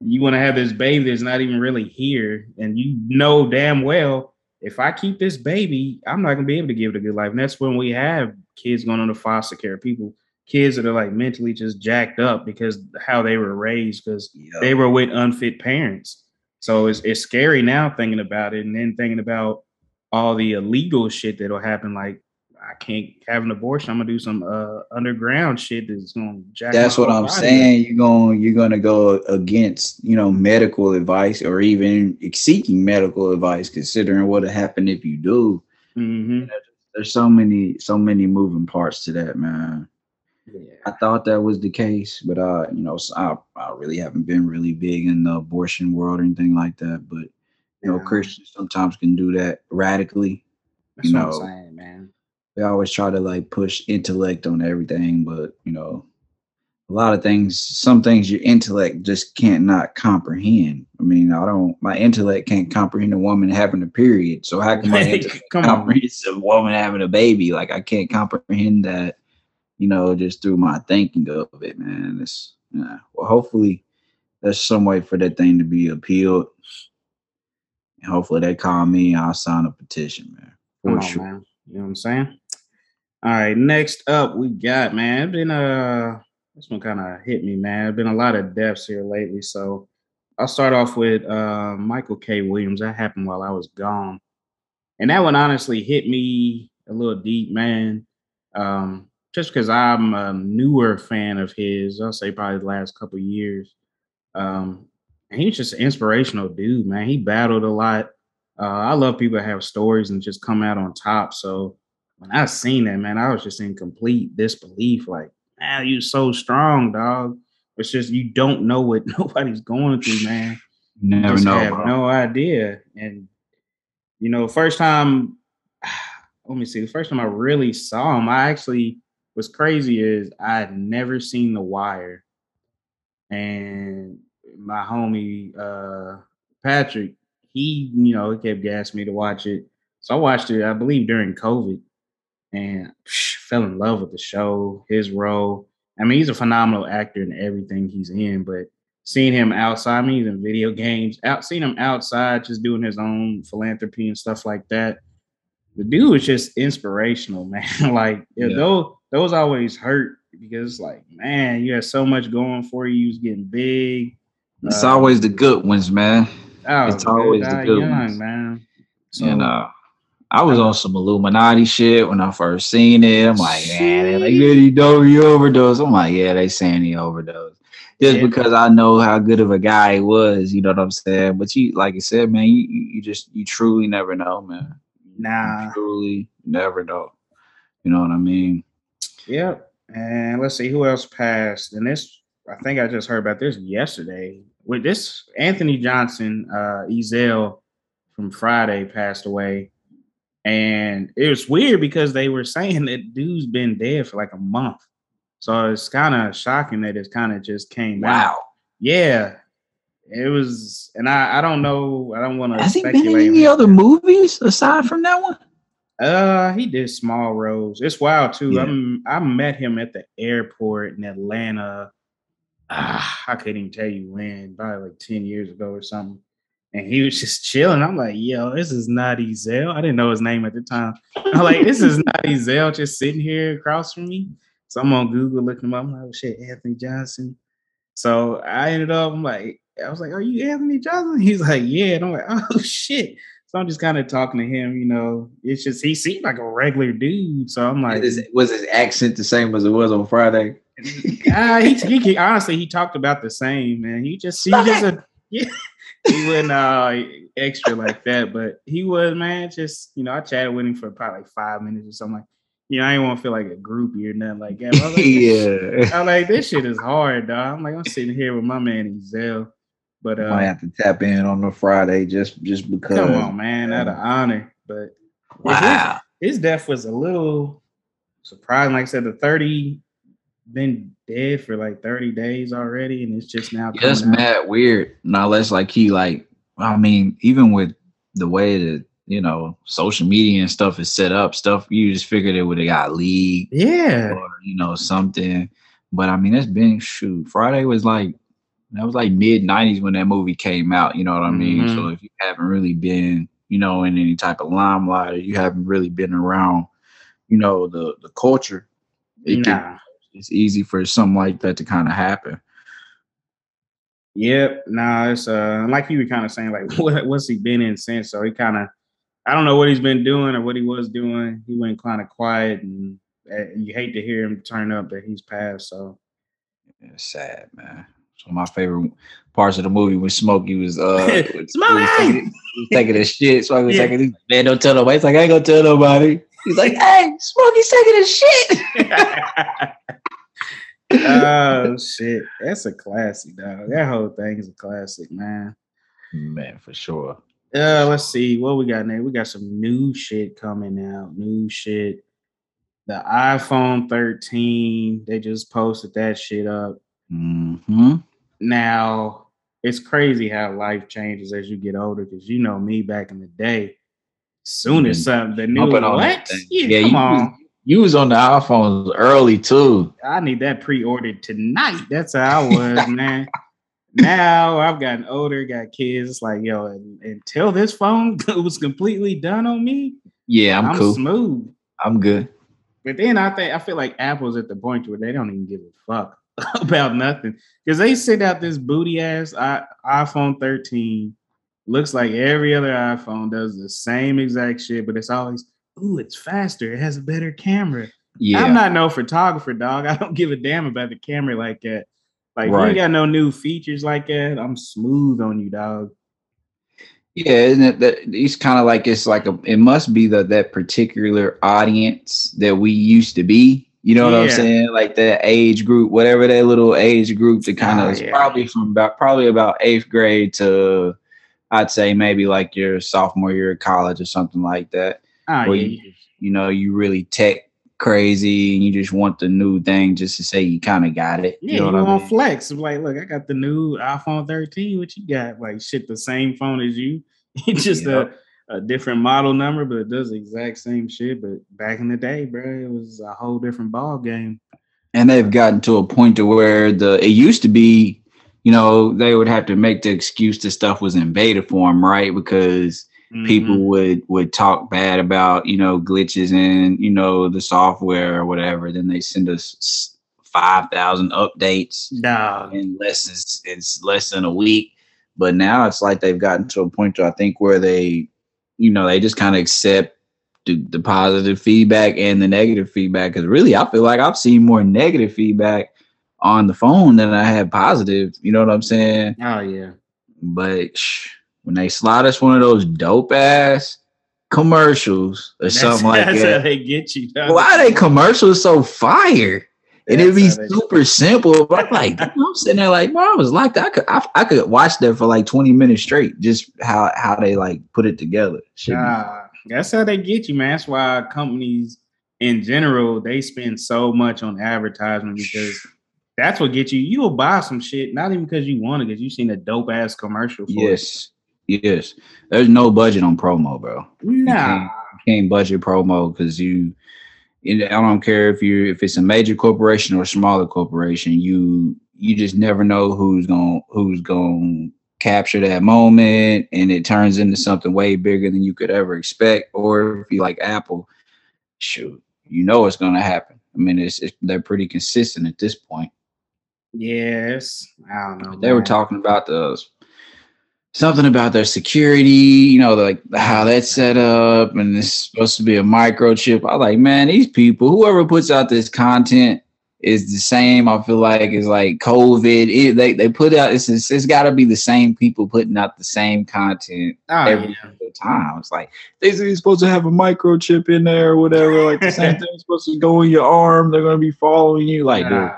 you want to have this baby that's not even really here, and you know damn well if I keep this baby, I'm not gonna be able to give it a good life. And that's when we have kids going into foster care, people, kids that are like mentally just jacked up because how they were raised, because Yeah. they were with unfit parents. So it's it's scary now thinking about it, and then thinking about all the illegal shit that'll happen. Like I can't have an abortion. I'm gonna do some uh, underground shit that's gonna jack. That's what I'm body saying. You're gonna you're going to go against you know medical advice or even seeking medical advice, considering what would happen if you do. Mhm. There's so many so many moving parts to that, man. I thought that was the case, but uh, you know, I, I really haven't been really big in the abortion world or anything like that. But you know, Yeah. Christians sometimes can do that radically. That's you what know, I'm saying, man. They always try to like push intellect on everything, but you know, a lot of things, some things your intellect just can't not comprehend. I mean, I don't, my intellect can't comprehend a woman having a period. So how can my intellect on. comprehend a woman having a baby? Like I can't comprehend that, you know, just through my thinking of it, man. It's yeah. Well, hopefully there's some way for that thing to be appealed. And hopefully they call me and I'll sign a petition, man. For Come on, sure. man. You know what I'm saying? All right, next up we got man. It's been uh this one kind of hit me, man. Been a lot of deaths here lately. So I'll start off with uh Michael K. Williams. That happened while I was gone. And that one honestly hit me a little deep, man. Um, just because I'm a newer fan of his, I'll say probably the last couple years. Um, and he's just an inspirational dude, man. He battled a lot. Uh, I love people that have stories and just come out on top. So when I seen that, man, I was just in complete disbelief. Like, man, you so strong, dog. It's just you don't know what nobody's going through, man. You You never just know. have bro. no idea. And you know, first time, let me see, the first time I really saw him, I actually was crazy is I had never seen The Wire, and my homie uh Patrick, he you know he kept gassing me to watch it, so I watched it. I believe during COVID, and psh, fell in love with the show, his role. I mean, he's a phenomenal actor in everything he's in, but seeing him outside, I mean, he's in video games, out seeing him outside just doing his own philanthropy and stuff like that. The dude was just inspirational, man. like yeah. Those those always hurt because it's like, man, you had so much going for you, you was getting big. It's Uh, always the good ones, man. Oh, it's always the good young, ones. man. So, and uh I was on some Illuminati shit when I first seen it. I'm like, man, like, yeah, you know, you overdose. I'm like, yeah, they saying he overdosed. Just Yeah. because I know how good of a guy he was, you know what I'm saying? But you, like I said, man, you, you you just, you truly never know, man. Nah. Truly never know. You know what I mean? Yep. And let's see who else passed. And this, I think I just heard about this yesterday. With this, Anthony Johnson, uh, Ezel from Friday passed away. And it was weird because they were saying that dude's been dead for like a month. So it's kind of shocking that it kind of just came out. Wow. Yeah. It was, and I, I don't know. I don't want to Has he been speculate. in any other movies aside from that one? Uh, he did small roles. It's wild too. Yeah. I'm I met him at the airport in Atlanta. Ah, I couldn't even tell you when, probably like 10 years ago or something. And he was just chilling. I'm like, yo, this is not Ezel. I didn't know his name at the time. I'm like, this is not Ezel just sitting here across from me. So I'm on Google looking him up. I'm like, oh shit, Anthony Johnson. So I ended up, I'm like, I was like, are you Anthony Johnson? He's like, yeah. And I'm like, oh shit. So I'm just kind of talking to him, you know. It's just he seemed like a regular dude. So I'm like, was his accent the same as it was on Friday? uh, he, he, he, honestly he talked about the same man. He just he just a yeah. he wasn't uh extra like that, but he was man. Just you know, I chatted with him for probably like five minutes or something. Like, you know, I didn't want to feel like a groupie or nothing like that. Like, yeah, I'm like, this shit is hard, dog. I'm like, I'm sitting here with my man Ezell. But uh, might have to tap in on the Friday just just because. Come on, man, out of honor. But wow, his, his death was a little surprising. Like I said, the 30 been dead for like 30 days already, and it's just now. Yeah, that's mad weird. Not less like he like. I mean, even with the way that you know social media and stuff is set up, stuff you just figured it would have got league, yeah, or you know something. But I mean, it's been shoot. Friday was like that was like mid '90s when that movie came out. You know what I mean? Mm-hmm. So if you haven't really been, you know, in any type of limelight, or you haven't really been around, you know, the the culture, it nah. can it's easy for something like that to kind of happen. Yep. Nah, it's uh like you were kind of saying, like what what's he been in since? So he kind of I don't know what he's been doing or what he was doing. He went kind of quiet and uh, you hate to hear him turn up that he's passed. So it's sad, man. So my favorite parts of the movie when Smokey was uh Smokey was taking, taking his shit. Smokey was yeah. taking his man, don't tell nobody. It's like I ain't gonna tell nobody. He's like, hey, Smokey's taking his shit. oh shit, that's a classic, dog. That whole thing is a classic, man. Man, for sure. Uh, let's see what we got now. We got some new shit coming out. New shit. The iPhone 13. They just posted that shit up. Mm-hmm. Now it's crazy how life changes as you get older. Because you know me back in the day. Soon as mm-hmm. something the new what? Yeah, yeah, come on. You was on the iPhones early too. I need that pre-ordered tonight. That's how I was, man. Now I've gotten older, got kids. It's like, yo, until this phone was completely done on me, yeah, I'm, I'm cool. smooth. I'm good. But then I think I feel like Apple's at the point where they don't even give a fuck about nothing because they sent out this booty ass iPhone 13. Looks like every other iPhone does the same exact shit, but it's always ooh, it's faster. It has a better camera. Yeah. I'm not no photographer, dog. I don't give a damn about the camera like that. Like right. you got no new features like that. I'm smooth on you, dog. Yeah, isn't it that it's kind of like it's like a it must be the that particular audience that we used to be. You know what yeah. I'm saying? Like that age group, whatever that little age group that kind of oh, ah, yeah. probably from about probably about eighth grade to I'd say maybe like your sophomore year of college or something like that. Oh, where yeah. you, you know, you really tech crazy and you just want the new thing just to say you kind of got it. Yeah, you, know you want I mean? flex. Like, look, I got the new iPhone 13. What you got? Like, shit, the same phone as you. It's just a, a different model number, but it does the exact same shit. But back in the day, bro, it was a whole different ball game. And they've gotten to a point to where the it used to be, you know, they would have to make the excuse that stuff was in beta form, right? Because Mm-hmm. people would would talk bad about you know glitches in you know the software or whatever then they send us 5000 updates no. in less it's, it's less than a week but now it's like they've gotten to a point to i think where they you know they just kind of accept the, the positive feedback and the negative feedback because really i feel like i've seen more negative feedback on the phone than i have positive you know what i'm saying oh yeah but sh- when they slide us one of those dope ass commercials or that's, something like that. that's that. How they get you. Why are they commercials so fire? And it'd be super simple. But I'm like, I'm sitting there like, well, I was like, I could, I, I, could watch that for like 20 minutes straight, just how how they like put it together. Uh, that's how they get you, man. That's why companies in general they spend so much on advertisement because that's what gets you. You'll buy some shit not even because you want it, because you've seen a dope ass commercial. yes. It. Yes, there's no budget on promo, bro. Nah, you can't, you can't budget promo because you. I don't care if you if it's a major corporation or a smaller corporation. You you just never know who's going who's going to capture that moment, and it turns into something way bigger than you could ever expect. Or if you like Apple, shoot, you know it's going to happen. I mean, it's, it's they're pretty consistent at this point. Yes, I don't know. They man. were talking about the something about their security, you know, like how that's set up, and it's supposed to be a microchip. I like, man, these people, whoever puts out this content, is the same. I feel like it's like COVID. It, they they put out it's it's, it's got to be the same people putting out the same content Oh, every yeah. time. It's like they say you're supposed to have a microchip in there or whatever. Like the same thing's supposed to go in your arm. They're gonna be following you. Like, dude,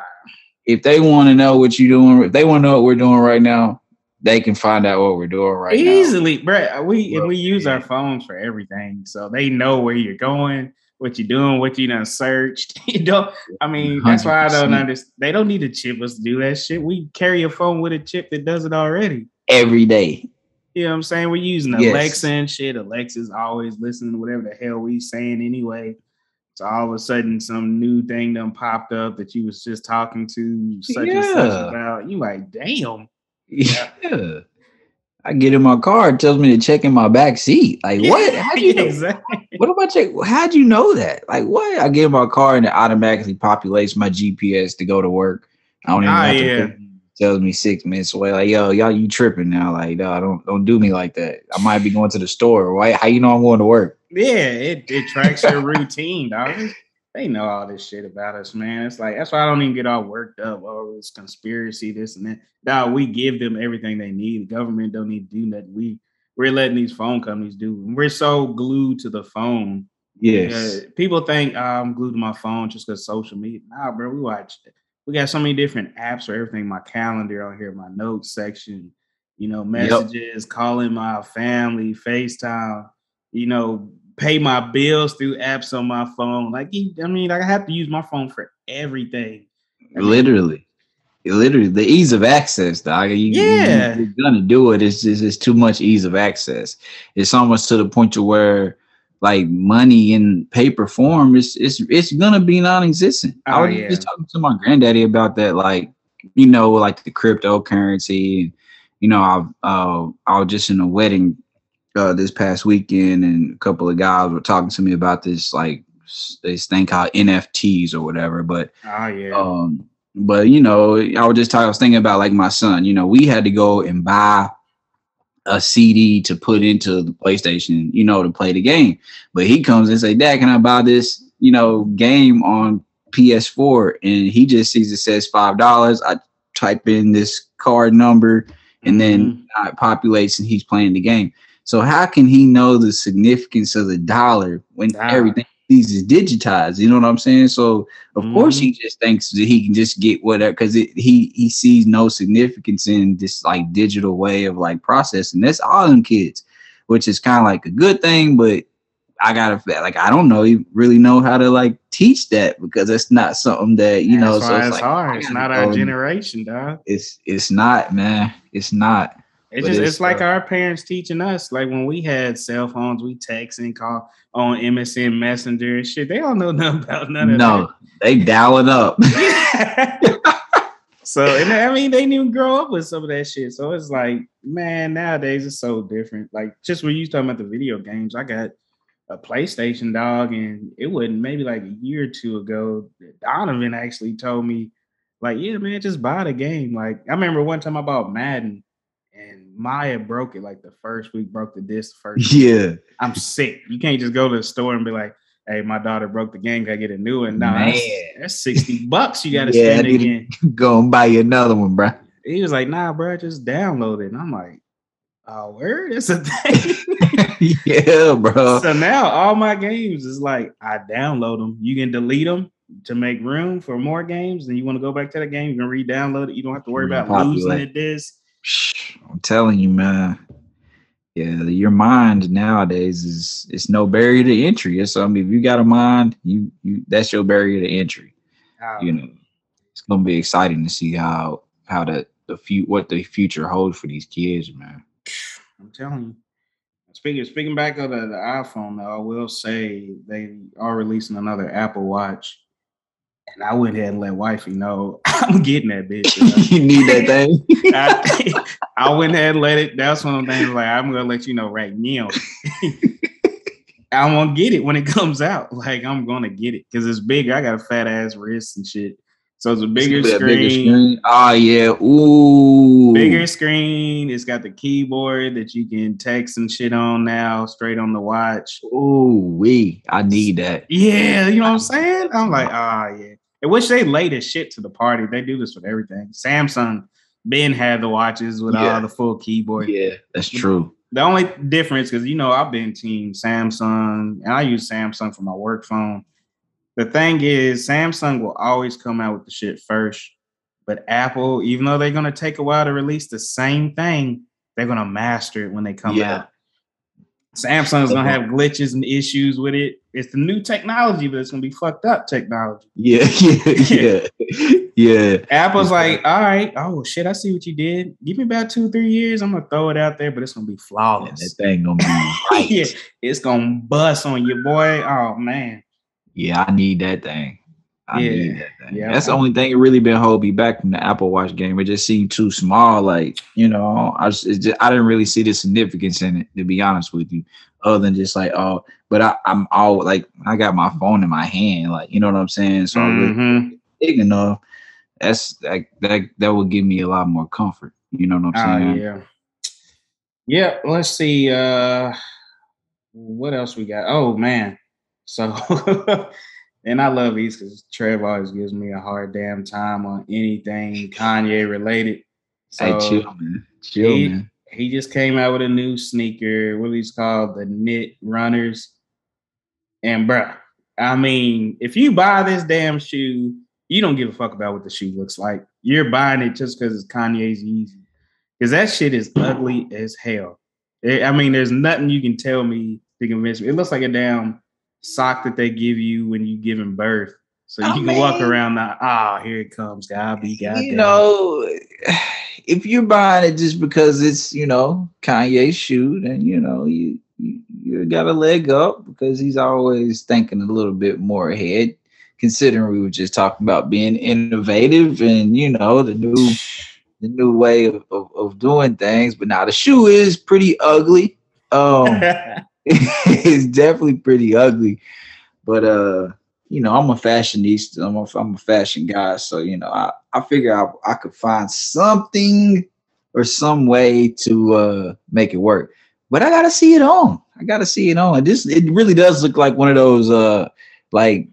if they want to know what you're doing, if they want to know what we're doing right now, they can find out what we're doing right now. easily, bro. We and we use Yeah. our phones for everything, so they know where you're going, what you're doing, what you done searched. you don't. I mean, that's why I don't understand. They don't need to chip us to do that shit. We carry a phone with a chip that does it already. Every day. You know what I'm saying? We're using Yes. Alexa and shit. Alexa's always listening to whatever the hell we saying anyway. So all of a sudden, some new thing done popped up that you was just talking to such and such Yeah. about. You like, damn. Yeah. I get in my car, it tells me to check in my back seat. Like, what? How do you know? exactly. What am I check? How'd you know that? Like, what? I get in my car and it automatically populates my GPS to go to work. I don't even Ah, have to yeah. think. tells me six minutes away. Like, yo, y'all, you tripping now? Like, no, don't don't do me like that. I might be going to the store. Why? How you know I'm going to work? Yeah, it, it tracks your routine, dog. They know all this shit about us, man. It's like that's why I don't even get all worked up oh, over this conspiracy, this and that. Now we give them everything they need. The government don't need to do nothing. We we're letting these phone companies do. And we're so glued to the phone. Yes. People think oh, I'm glued to my phone just because social media. Nah, bro, we watch. We got so many different apps for everything. My calendar on here, my notes section. You know, messages, calling my family, FaceTime. You know, pay my bills through apps on my phone. Like, you- I mean, like I have to use my phone for everything. I mean, literally. Literally, the ease of access, dog. You, you- Yeah. you're gonna do it. It's just it's too much ease of access. It's almost to the point to where like money in paper form is it's it's gonna be non-existent. I Oh, was yeah. just talking to my granddaddy about that, like you know, like the cryptocurrency. and You know, I uh, I was just in a wedding uh, this past weekend, and a couple of guys were talking to me about this like this thing called NFTs or whatever. But Oh yeah. um, but you know, I was just talking, I was thinking about like my son. You know, we had to go and buy a CD to put into the PlayStation, you know, to play the game. But he comes and say, "Dad, can I buy this, you know, game on PS4?" And he just sees it says five dollars. I type in this card number, and then it populates, and he's playing the game. So how can he know the significance of the dollar when Ah. everything is digitized? You know what I'm saying? So of course he just thinks that he can just get whatever because he he sees no significance in this like digital way of like processing. That's all them kids, which is kind of like a good thing, but I gotta like I don't know you really know how to like teach that because it's not something that you know. That's so it's, it's like, hard. I not our generation, dog. It's it's not man. It's not. It's But just it's, it's like uh, our parents teaching us. Like when we had cell phones, we text and call on MSN Messenger and shit. They don't know nothing about none of that. No, they dialing up. so and I mean they didn't even grow up with some of that shit. So it's like, man, nowadays it's so different. Like just when you talking about the video games, I got a PlayStation dog, and it wasn't maybe like a year or two ago. Donovan actually told me, like, yeah, man, just buy the game. Like, I remember one time I bought Madden, Maya broke it like the first week, broke the disc first. week. yeah, I'm sick. You can't just go to the store and be like, hey, my daughter broke the game, gotta get a new one. No, that's, that's 60 bucks you gotta Yeah, I spend again. go and buy you another one, bro. He was like, nah, bro, just download it. And I'm like, oh, word? It's a thing. yeah, bro. so now all my games is like I download them. You can delete them to make room for more games. And you want to go back to the game, you can re-download it. You don't have to worry mm, about losing it. This I'm telling you, man. Yeah, your mind nowadays is it's no barrier to entry. It's I mean, if you got a mind, you you that's your barrier to entry. You know, it's gonna be exciting to see how how the the few what the future holds for these kids, man. I'm telling you. Speaking speaking back of the, the iPhone, though, I will say they are releasing another Apple Watch. And I went ahead and let wifey know I'm getting that bitch. you know. you need that thing. I, I went ahead and let it. That's one of the things like I'm gonna let you know right now. I'm gonna get it when it comes out. Like I'm gonna get it because it's bigger. I got a fat ass wrist and shit, so it's a bigger That screen. Oh yeah. Ooh. Bigger screen. It's got the keyboard that you can text and shit on now, straight on the watch. Ooh, we. I need that. Yeah, you know what I'm saying? I'm like, ah, yeah. Which they late as shit to the party. They do this with everything. Samsung Ben had the watches with Yeah. all the full keyboard. Yeah, that's true. The only difference, because you know, I've been team Samsung and I use Samsung for my work phone. The thing is, Samsung will always come out with the shit first. But Apple, even though they're gonna take a while to release the same thing, they're gonna master it when they come Yeah. out. Samsung's gonna have glitches and issues with it. It's the new technology, but it's gonna be fucked up technology. Yeah, yeah, yeah, yeah. Apple's like, all right, oh shit, I see what you did. Give me about two, three years. I'm gonna throw it out there, but it's gonna be Man, that thing gonna be right. yeah, it's gonna bust on you, boy. Oh man. Yeah, I need that thing. I Yeah, that yeah. That's the only thing that really been holding me back from the Apple Watch game. It just seemed too small. Like you know, I just, it's just I didn't really see the significance in it. To be honest with you, other than just like oh, but I, I'm all like I got my phone in my hand, like you know what I'm saying. So I really big enough. That's like that. That would give me a lot more comfort. You know what I'm Oh saying? yeah. Yeah, let's see. Uh what else we got? Oh man. So and I love these because Trev always gives me a hard damn time on anything Kanye related. So hey, chill, man. Chill, he- man. he just came out with a new sneaker. What he's called the Knit Runners. And bruh, I mean, if you buy this damn shoe, you don't give a fuck about what the shoe looks like. You're buying it just because it's Kanye's Yeezy. Because that shit is ugly as hell. Eh, I mean, there's nothing you can tell me to convince me. It looks like a damn sock that they give you when you give giving birth. So you I can walk around now. Ah, here it comes. God be God. you know, if you're buying it just because it's you know Kanye's shoe, then you know you you, you got a leg up because he's always thinking a little bit more ahead. Considering we were just talking about being innovative and you know the new the new way of, of, of doing things, but now the shoe is pretty ugly. Um, it's definitely pretty ugly. But uh, you know, I'm a fashionista. I'm a, I'm a fashion guy, so you know, I I figure I I could find something or some way to uh make it work. But I gotta see it on. I gotta see it on. This it really does look like one of those uh like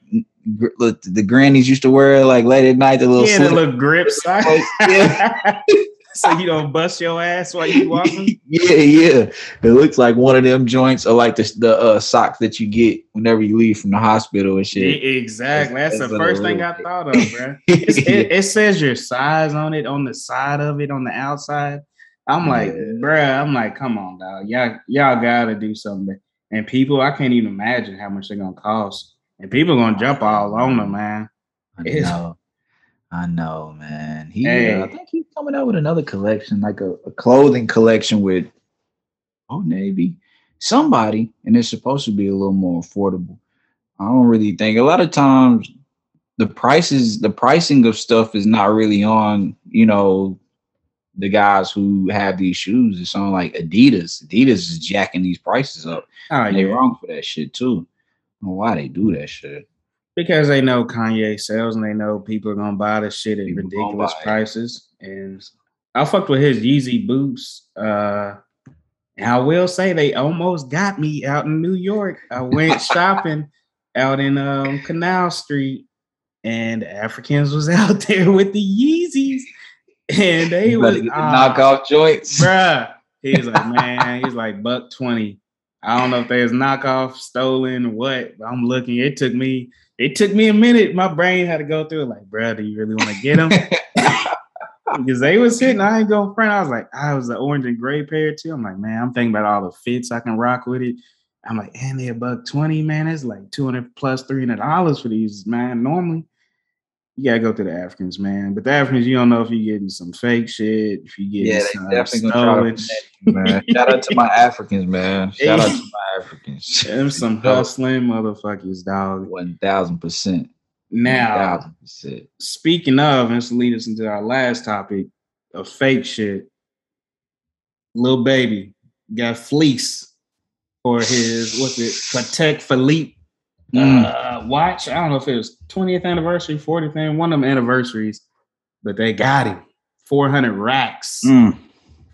gr- the grannies used to wear like late at night. The little yeah, the little grips. Yeah. so you don't bust your ass while you walking. yeah, yeah. It looks like one of them joints are like the the uh, socks that you get whenever you leave from the hospital and shit. Exactly. That's, That's the first thing I thought of, bro. It, it says your size on it, on the side of it, on the outside. I'm like, Yeah. bruh, I'm like, come on, dog. Y'all, y'all gotta do something. And people, I can't even imagine how much they're gonna cost. And people gonna jump all on them, man. I It's- know. I know, man. He, Hey. uh, I think he's coming out with another collection, like a, a clothing collection with oh Navy, somebody, and it's supposed to be a little more affordable. I don't really think a lot of times the prices, the pricing of stuff is not really on, you know, the guys who have these shoes. It's on like Adidas. Adidas is jacking these prices up. Oh And they yeah, wrong for that shit too. I don't know why they do that shit. Because they know Kanye sells, and they know people are gonna buy the shit at People ridiculous it. prices. And I fucked with his Yeezy Boosts. Uh, and I will say they almost got me out in New York. I went shopping out in um, Canal Street, and Africans was out there with the Yeezys, and they was the ah, knockoff joints. bruh. He's like, man, he's like buck twenty. I don't know if there's knockoff, stolen, what. But I'm looking. It took me. It took me a minute. My brain had to go through it. Like, bruh, do you really want to get them? because they was hitting. I ain't going front. I was like, I was the orange and gray pair too. I'm like, man, I'm thinking about all the fits I can rock with it. I'm like, and they a buck twenty, man. It's like two hundred plus three hundred dollars for these, man. Normally, you gotta go to the Africans, man. But the Africans, you don't know if you're getting some fake shit, if you getting Yeah, they some definitely gonna try to stolen. connect you, man. Shout out to my Africans, man. Shout out to my Africans. Them some hustling motherfuckers, dog. One thousand percent. Now, thousand percent. speaking of, and this will lead us into our last topic of fake shit. Lil Baby got fleece for his what's it, Patek Philippe Mm. uh, watch. I don't know if it was 20th anniversary, 40th, and one of them anniversaries, but they got him 400 racks. Mm.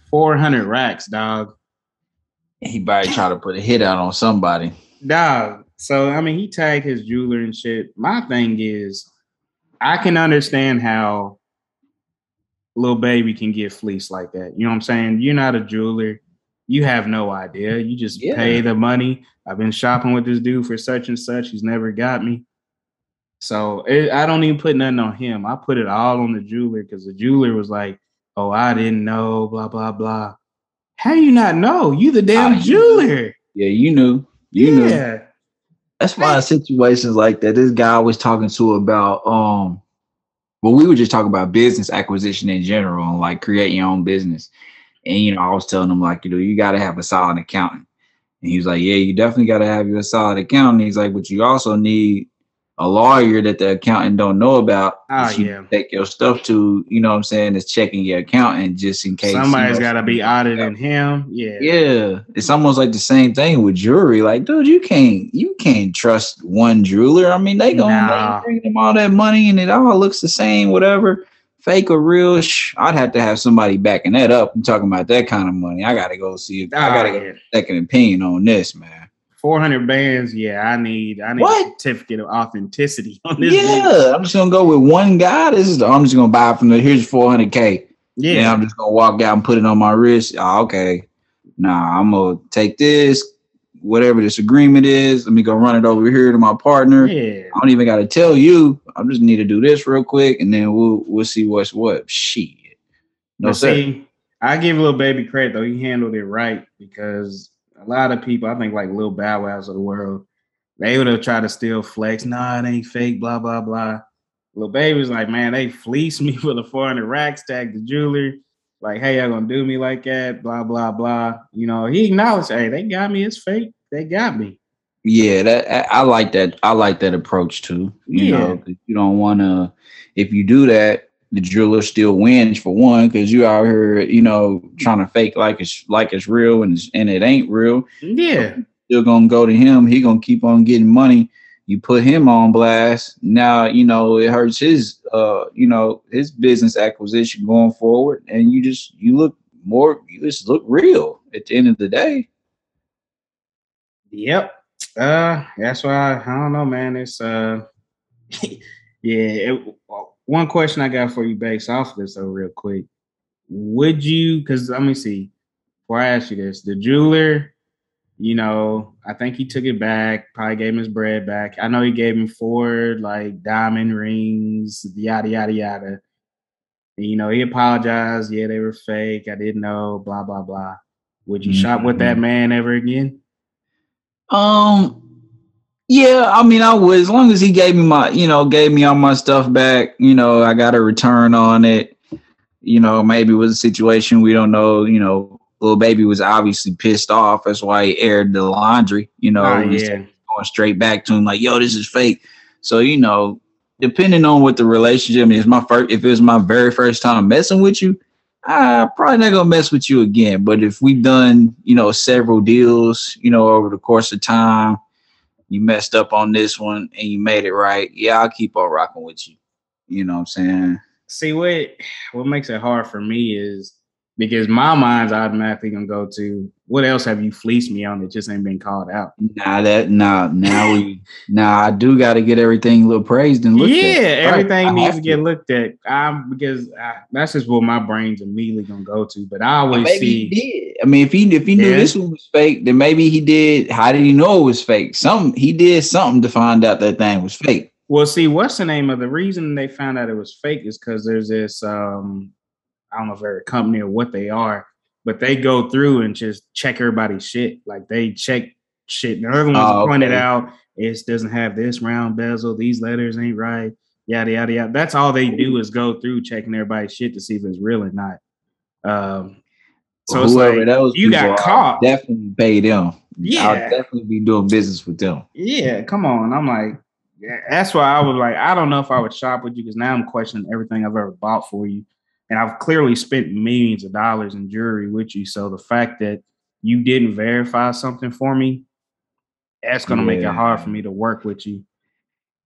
400 racks, dog. He probably try to put a hit out on somebody. Dog. So I mean, he tagged his jeweler and shit. My thing is, I can understand how Lil Baby can get fleeced like that. You know what I'm saying? You're not a jeweler. You have no idea. You just Yeah. pay the money. I've been shopping with this dude for such and such. He's never got me. So it, I don't even put nothing on him. I put it all on the jeweler because the jeweler was like, "Oh, I didn't know." Blah blah blah. How you not know? You the damn I- jeweler. Yeah, you knew. You knew. That's why situations like that. This guy I was talking to about um well, we were just talking about business acquisition in general and like creating your own business. And you know, I was telling him like, you know, you gotta have a solid accountant. And he was like, Yeah, you definitely gotta have your solid accountant. He's like, but you also need a lawyer that the accountant don't know about. Ah, that you yeah. Take your stuff to, you know what I'm saying, is checking your accountant just in case. you Somebody's know, got to be auditing him. Yeah. yeah, it's almost like the same thing with jewelry. Like, dude, you can't you can't trust one jeweler. I mean, they gonna Nah. bring them all that money and it all looks the same, whatever, fake or real. Sh- I'd have to have somebody backing that up. I'm talking about that kind of money. I gotta go see. If, I gotta oh, yeah. get a second opinion on this, man. 400 bands. Yeah, I need I need What? a certificate of authenticity on this. Yeah. I'm just gonna go with one guy. This is the, I'm just gonna buy from the here's 400k. Yeah, Yeah. I'm just gonna walk out and put it on my wrist. Oh, okay. Nah, I'm gonna take this, whatever this agreement is. Let me go run it over here to my partner. Yeah. I don't even gotta tell you. I just need to do this real quick, and then we'll we'll see what's what. Shit. No see, I give Lil Baby credit though. He handled it right because a lot of people, I think like little Bow Wows of the world, they would have tried to steal flex. Nah, it ain't fake. Blah blah blah. Lil Baby's like, man, they fleeced me for the 400 racks. Tag the jeweler. Like, hey, y'all gonna do me like that? Blah blah blah. You know, he acknowledged, hey, they got me. It's fake. They got me. Yeah, that I, I like that. I like that approach too. You Yeah. know, you don't want to. If you do that, the jeweler still wins for one because you out here, you know, trying to fake like it's like it's real and it's, and it ain't real. Yeah. Still gonna go to him. He gonna keep on getting money. You put him on blast. Now you know it hurts his, uh, you know, his business acquisition going forward, and you just you look more. You just look real at the end of the day. Yep. Uh, that's why I don't know, man. It's uh, yeah. It, one question I got for you, based off of this, though, real quick. Would you? Because let me see. Before I ask you this, the jeweler, you know, I think he took it back. Probably gave him his bread back. I know he gave him four like diamond rings, yada yada yada. And, you know, he apologized. Yeah, they were fake. I didn't know. Blah blah blah. Would you shop with that man ever again? Um, yeah, I mean, I would as long as he gave me my, you know, gave me all my stuff back. You know, I got a return on it. You know, maybe it was a situation we don't know. You know, Lil Baby was obviously pissed off. That's why he aired the laundry. You know, Oh, yeah. going straight back to him like, "Yo, this is fake." So you know, depending on what the relationship is, my first, if it was my very first time messing with you, I probably not gonna mess with you again. But if we've done, you know, several deals, you know, over the course of time, you messed up on this one and you made it right, yeah, I'll keep on rocking with you. You know what I'm saying? see what what makes it hard for me is because my mind's automatically gonna go to what else have you fleeced me on that just ain't been called out. Nah, that nah, now we nah, I do gotta get everything a little praised and looked yeah, at. Right, everything I needs to get looked at. Um, because I, that's just what my brain's immediately gonna go to. But I always Maybe see. I mean, if he if he knew Yeah. this one was fake, then maybe he did. How did he know it was fake? Some he did something to find out that thing was fake. Well, see, what's the name of the reason they found out it was fake is because there's this um I don't know if they're a company or what they are, but they go through and just check everybody's shit. Like they check shit. The other ones Oh, pointed okay. out it doesn't have this round bezel, these letters ain't right, yada yada yada. That's all they do is go through checking everybody's shit to see if it's real or not. Um so it's Whoever like, those you got caught. Definitely pay them. Yeah, I'll definitely be doing business with them. Yeah, come on. I'm like, yeah, that's why I was like, I don't know if I would shop with you because now I'm questioning everything I've ever bought for you. And I've clearly spent millions of dollars in jewelry with you. So the fact that you didn't verify something for me, that's gonna make it hard for me to work with you.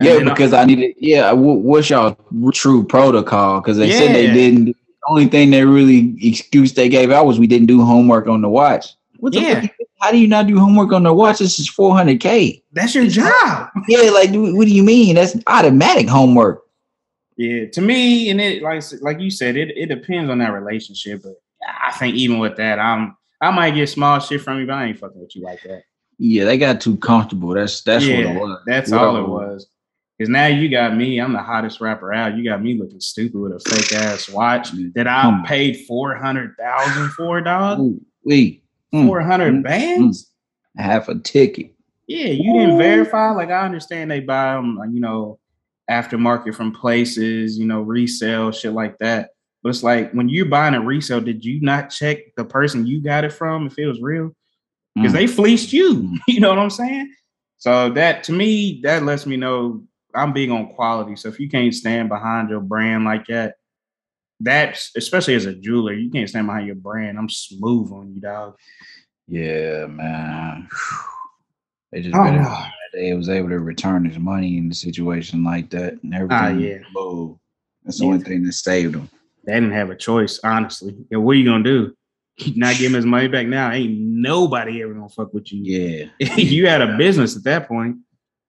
And Yeah, uh, because I- I needed. Yeah, what's y'all true protocol? Because they said they didn't. The only thing they really excuse they gave out was we didn't do homework on the watch. What the Yeah. fuck? How do you not do homework on the watch? This is four hundred k. that's your job. Yeah, like what do you mean? That's automatic homework. Yeah, to me, and it like like you said, it, it depends on that relationship. But I think even with that, I'm I might get small shit from you, but I ain't fucking with you like that. Yeah, they got too comfortable. That's that's yeah, what it was. That's What all it was. Because now you got me, I'm the hottest rapper out. You got me looking stupid with a fake ass watch that I on. paid four hundred thousand for, dog. Ooh, wee. Mm, Four hundred mm, bands. half a ticket. Yeah, you didn't verify. Like I understand they buy them, you know, aftermarket from places, you know, resale shit like that. But it's like when you're buying a resale, did you not check the person you got it from if it was real? Because Mm. they fleeced you. You know what I'm saying? So that to me, that lets me know I'm big on quality. So if you can't stand behind your brand like that, that's especially as a jeweler, you can't stand behind your brand. I'm smooth on you, dog. Yeah, man. They just Oh, better. They was able to return his money in a situation like that and everything. Ah, yeah. That's the only thing that saved him. They didn't have a choice, honestly. Yeah, what are you gonna do? Not give him his money back now? Ain't nobody ever gonna fuck with you. Yeah. you had a business at that point.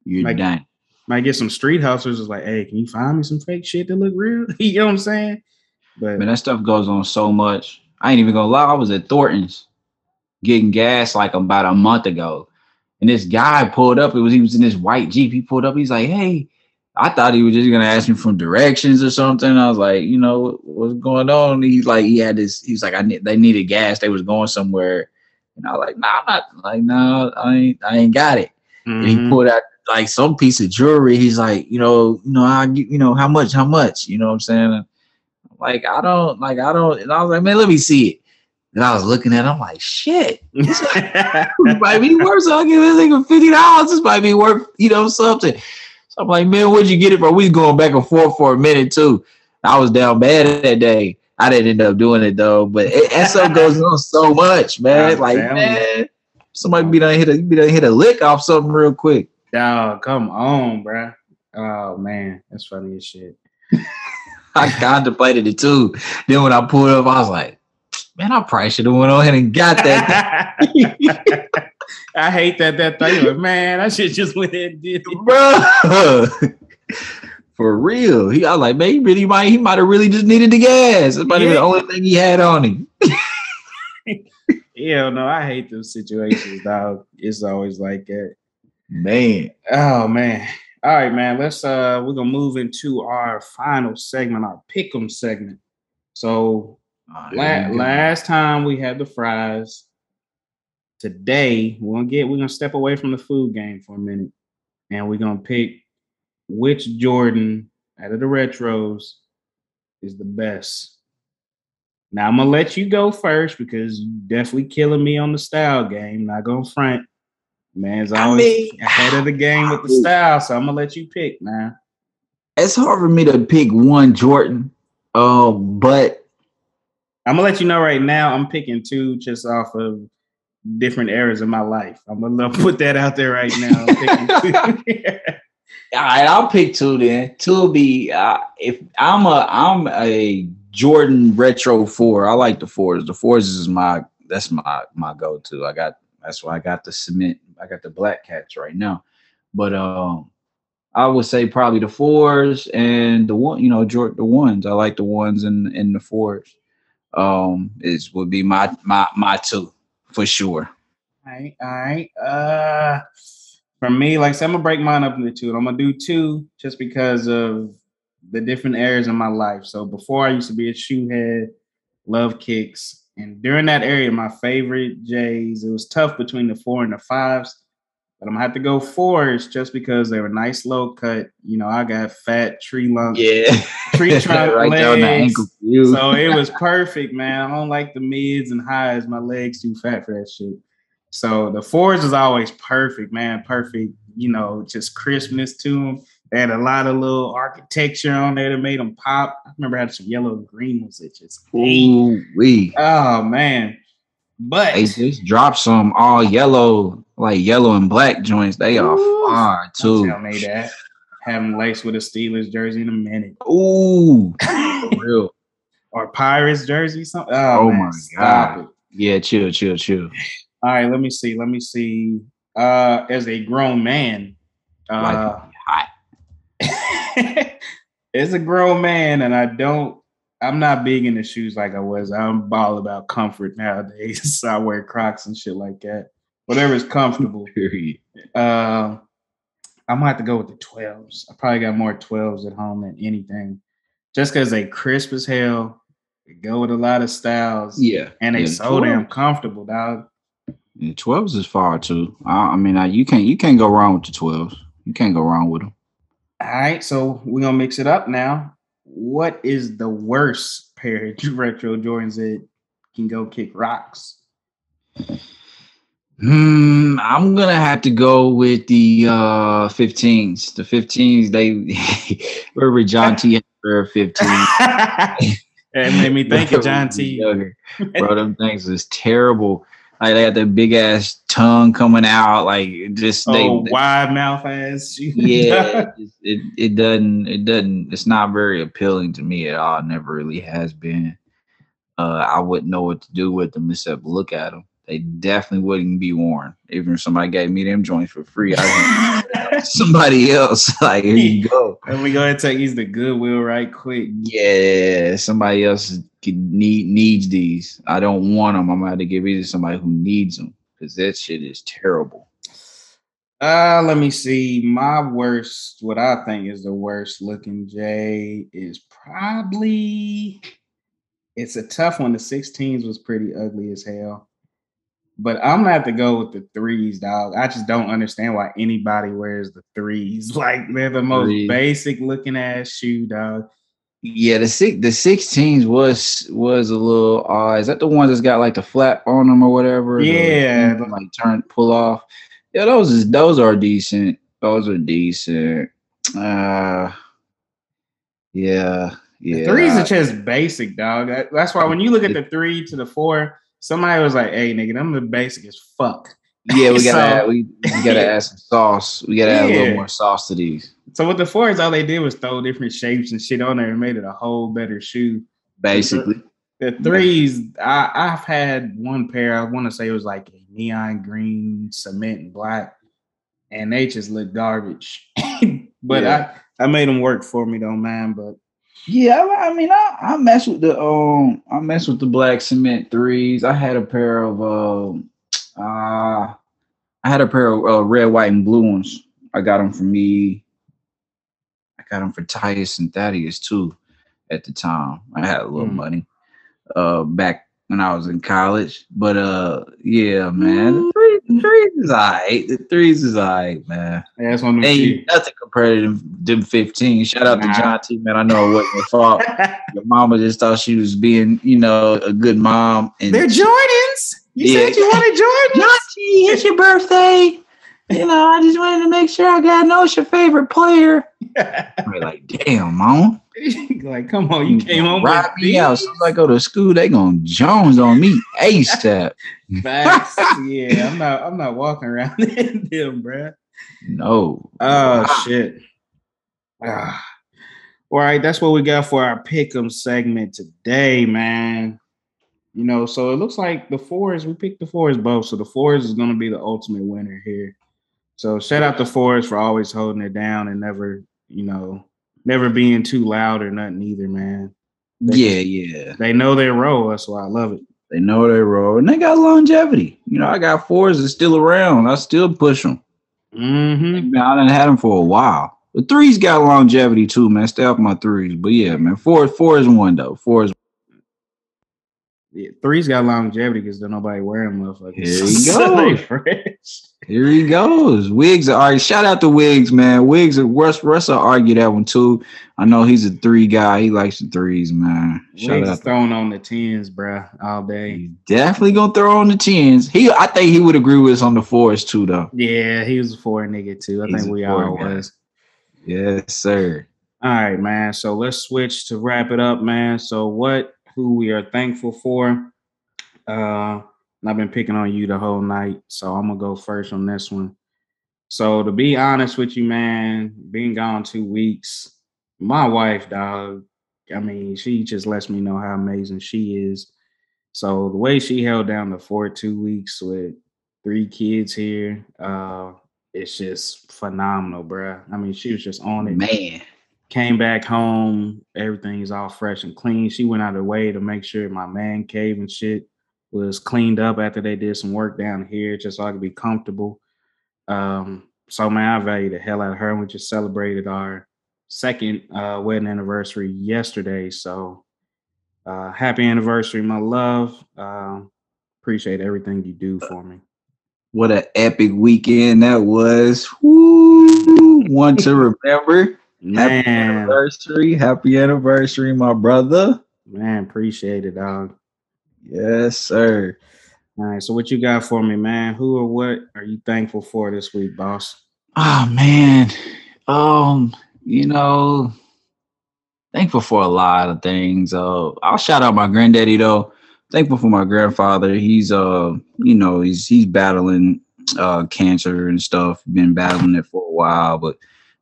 You're Like- done. Might get some street hustlers. Is like, hey, can you find me some fake shit that look real? you know what I'm saying? But Man, that stuff goes on so much. I ain't even gonna lie. I was at Thornton's getting gas like about a month ago. And this guy pulled up. It was he was in this white Jeep. He pulled up. He's like, Hey, I thought he was just gonna ask me from directions or something. I was like, you know, what's going on? He's like, he had this, he was like, I need they needed gas. They was going somewhere. And I was like, nah, I'm not like, no, I ain't I ain't got it. And he mhm. pulled out like some piece of jewelry. He's like, you know, you know, I you know, how much, how much, you know what I'm saying? Like, I don't, like, I don't, and I was like, man, let me see it. And I was looking at it, I'm like, shit, this might be worth so I'll give this nigga fifty dollars. This might be worth, you know, something. So I'm like, man, where'd you get it from? We going back and forth for a minute too. I was down bad that day. I didn't end up doing it though, but it, that stuff goes on so much, man. Like, you. man, somebody be done hit a be done hit a lick off something real quick. Dog, come on, bro. Oh man, that's funny as shit. I contemplated it too. Then when I pulled up, I was like, man, I probably should have went on ahead and got that. I hate that that thing, but man, I should just went ahead and did it. Bro. For real. He I was like, man, he really might he might have really just needed the gas. That's probably the only thing he had on him. Hell no, I hate those situations, dog. It's always like that. Man. Oh man. All right, man. Let's uh we're gonna move into our final segment, our pick'em segment. So Oh, la- here we go. last time we had the fries. Today we're gonna get we're gonna step away from the food game for a minute, and we're gonna pick which Jordan out of the retros is the best. Now I'm gonna let you go first because you definitely killing me on the style game. Not gonna front. Man's I always mean- ahead of the game with the style, so I'm gonna let you pick, man. It's hard for me to pick one Jordan. Um, but I'm gonna let you know right now. I'm picking two just off of different eras of my life. I'm gonna put that out there right now. All right, I'll pick two then. Two will be uh, if I'm a I'm a Jordan retro four. I like the fours. The fours is my that's my my go to. I got that's why I got the cement. I got the black cats right now. But um, I would say probably the fours and the one. You know, Jordan the ones. I like the ones and and the fours. Um, is would be my my my two for sure. all right, all right. Uh, for me, like so I'm gonna break mine up into two. I'm gonna do two just because of the different areas in my life. So before I used to be a shoe head, love kicks, and during that area, my favorite J's. It was tough between the four and the fives. But I'm gonna have to go fours just because they were nice low cut. You know, I got fat tree lung, Yeah, tree trunk right there on the legs. So it was perfect, man. I don't like the mids and highs. My legs too fat for that shit. So the fours is always perfect, man. Perfect, you know, just crispness to them. They had a lot of little architecture on there that made them pop. I remember I had some yellow and green ones that just ate. Ooh, we. Oh man. But They just dropped some all yellow, like yellow and black joints. They are Ooh. fire too. tell me that. Have them laced with a Steelers jersey in a minute. Ooh, real. or Pirates jersey, something. Oh, Oh man, my God. it. Yeah, chill, chill, chill. All right, let me see. Let me see. Uh, as a grown man, uh, hot. As a grown man, and I don't, I'm not big into shoes like I was. I'm all about comfort nowadays. I wear Crocs and shit like that. Whatever is comfortable. Period. Uh, I'm gonna have to go with the 12s. I probably got more 12s at home than anything. Just because they crisp as hell, they go with a lot of styles, Yeah. and they yeah, so 12 damn comfortable, dog. Yeah, 12s is far too. I, I mean, I, you can't you can't go wrong with the 12s. You can't go wrong with them. All right, so we're gonna mix it up now. What is the worst pair of retro Jordans that can go kick rocks? Hmm, I'm gonna have to go with the uh 15s. The 15s, they were with John T. had a pair 15s. it made me think of John T. Bro, them things is terrible. Like they got that big ass tongue coming out, like just they, Oh, they- wide mouth ass. yeah, it, it it doesn't it doesn't it's not very appealing to me at all. It never really has been. Uh, I wouldn't know what to do with them except look at them. They definitely wouldn't be worn. Even if somebody gave me them joints for free, I somebody else. Like here you go. And we go ahead and take these to Goodwill right quick. Yeah, somebody else need needs these. I don't want them. I'm gonna have to give these to somebody who needs them because that shit is terrible. Uh, let me see. My worst, what I think is the worst looking J is probably it's a tough one. The 16s was pretty ugly as hell. But I'm gonna have to go with the threes, dog. I just don't understand why anybody wears the threes. Like they're the most Three. basic looking ass shoe, dog. Yeah, the six the sixteens was was a little uh is that the ones that's got like the flap on them or whatever? The- Yeah. like turn pull off. Yeah, those is those are decent. Those are decent. Uh yeah, The yeah. threes I- are just basic, dog. That- That's why when you look at the three to the four, somebody was like, "Hey, nigga, them the basic as fuck." Yeah, we gotta so- add, we, we gotta add some sauce. We gotta add a little more sauce to these. So with the fours, all they did was throw different shapes and shit on there and made it a whole better shoe. Basically. The threes, I, I've had one pair. I want to say it was like a neon green, cement, and black, and they just look garbage. but Yeah. I, I made them work for me, though, man. But Yeah, I, I mean, I, I mess with the um, I mess with the black cement threes. I had a pair of um, uh, I had a pair of uh, red, white, and blue ones. I got them for me. I got them for Tyus and Thaddeus too. At the time, I had a little Mm. money. Uh, back when I was in college, but uh, yeah, man, the threes, the threes is alright. The threes is alright, man. yeah, that's one of them Ain't nothing compared to them, them 15. Shout out Nah. to John T, man. I know it wasn't your fault. Your mama just thought she was being, you know, a good mom. And They're Jordans. You Yeah. said you wanted Jordans. John T, it's your birthday. You know, I just wanted to make sure I got know it's your favorite player. I'm like, damn, mom. like, come on, you came home Ride with me out. As soon as I go to school, they gonna Jones on me ASAP. Facts. yeah, I'm not. I'm not walking around in them, bruh. No. Oh shit. Ah. All right, that's what we got for our pick'em segment today, man. You know, so it looks like the fours, we picked the fours both. So the fours is gonna be the ultimate winner here. So shout out to fours for always holding it down and never, you know, never being too loud or nothing either, man. Yeah, yeah. They know their role. That's why I love it. They know their role, and they got longevity. You know, I got fours that's still around. I still push them. Mm-hmm. I done had them for a while. The threes got longevity too, man. Stay off my threes. But yeah, man, four four is one though. Four is Yeah, three's got longevity because don't nobody wear them motherfuckers. Here you So go. they fresh. here he goes. Wiggs all right. Shout out to Wigs, man. Wiggs Russ Russ will argue that one too. I know he's a three guy. He likes the threes, man. Shout Wigs out throwing on the tens, bruh, all day. He's definitely gonna throw on the tens. He I think he would agree with us on the fours too, though. Yeah, he was a four nigga too. I He's think we all guy. was. Yes, sir. All right, man. So let's switch to wrap it up, man. So what who we are thankful for. Uh and I've been picking on you the whole night, so I'm gonna go first on this one. So to be honest with you, man, being gone two weeks, my wife, dog, I mean, she just lets me know how amazing she is. So the way she held down the fort two weeks with three kids here, uh, it's just phenomenal, bruh. I mean, she was just on it. Man. Came back home, everything's all fresh and clean. She went out of the way to make sure my man cave and shit was cleaned up after they did some work down here, just so I could be comfortable. Um, so man, I value the hell out of her. And we just celebrated our second uh, wedding anniversary yesterday. So uh, happy anniversary, my love. Uh, appreciate everything you do for me. What an epic weekend that was. Woo! One to remember. Man, Happy anniversary. Happy anniversary, my brother. man, appreciate it, dog. Yes, sir. All right, so what you got for me, man? Who or what are you thankful for this week, boss? Oh man. Um, you know, thankful for a lot of things. Uh I'll shout out my granddaddy though. Thankful for my grandfather. He's uh, you know, he's he's battling uh cancer and stuff, been battling it for a while, but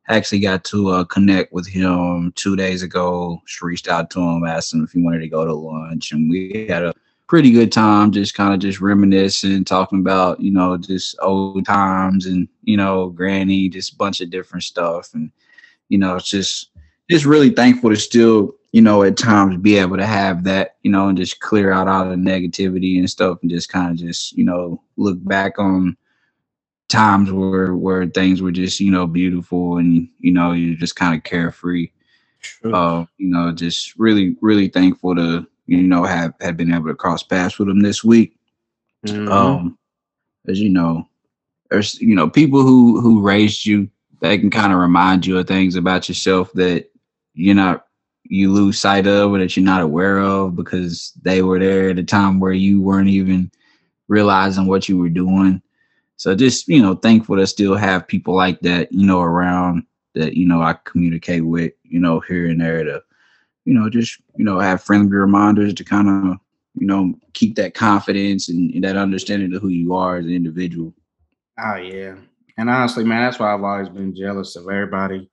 actually got to uh connect with him two days ago. Just reached out to him, asked him if he wanted to go to lunch, and we had a pretty good time just kind of just reminiscing talking about you know just old times and you know granny just a bunch of different stuff and you know it's just just really thankful to still you know at times be able to have that you know and just clear out all the negativity and stuff and just kind of just you know look back on times where where things were just you know beautiful and you know you're just kind of carefree uh, you know, just really, really thankful to, you know, have have been able to cross paths with them this week. Mhm. Um, as you know, there's you know people who who raised you that can kind of remind you of things about yourself that you're not you lose sight of or that you're not aware of because they were there at a time where you weren't even realizing what you were doing. So just you know, thankful to still have people like that, you know, around that you know I communicate with, you know, here and there to, you know, just you know have friendly reminders to kind of you know keep that confidence and, and that understanding of who you are as an individual. Oh yeah, and honestly, man, that's why I've always been jealous of everybody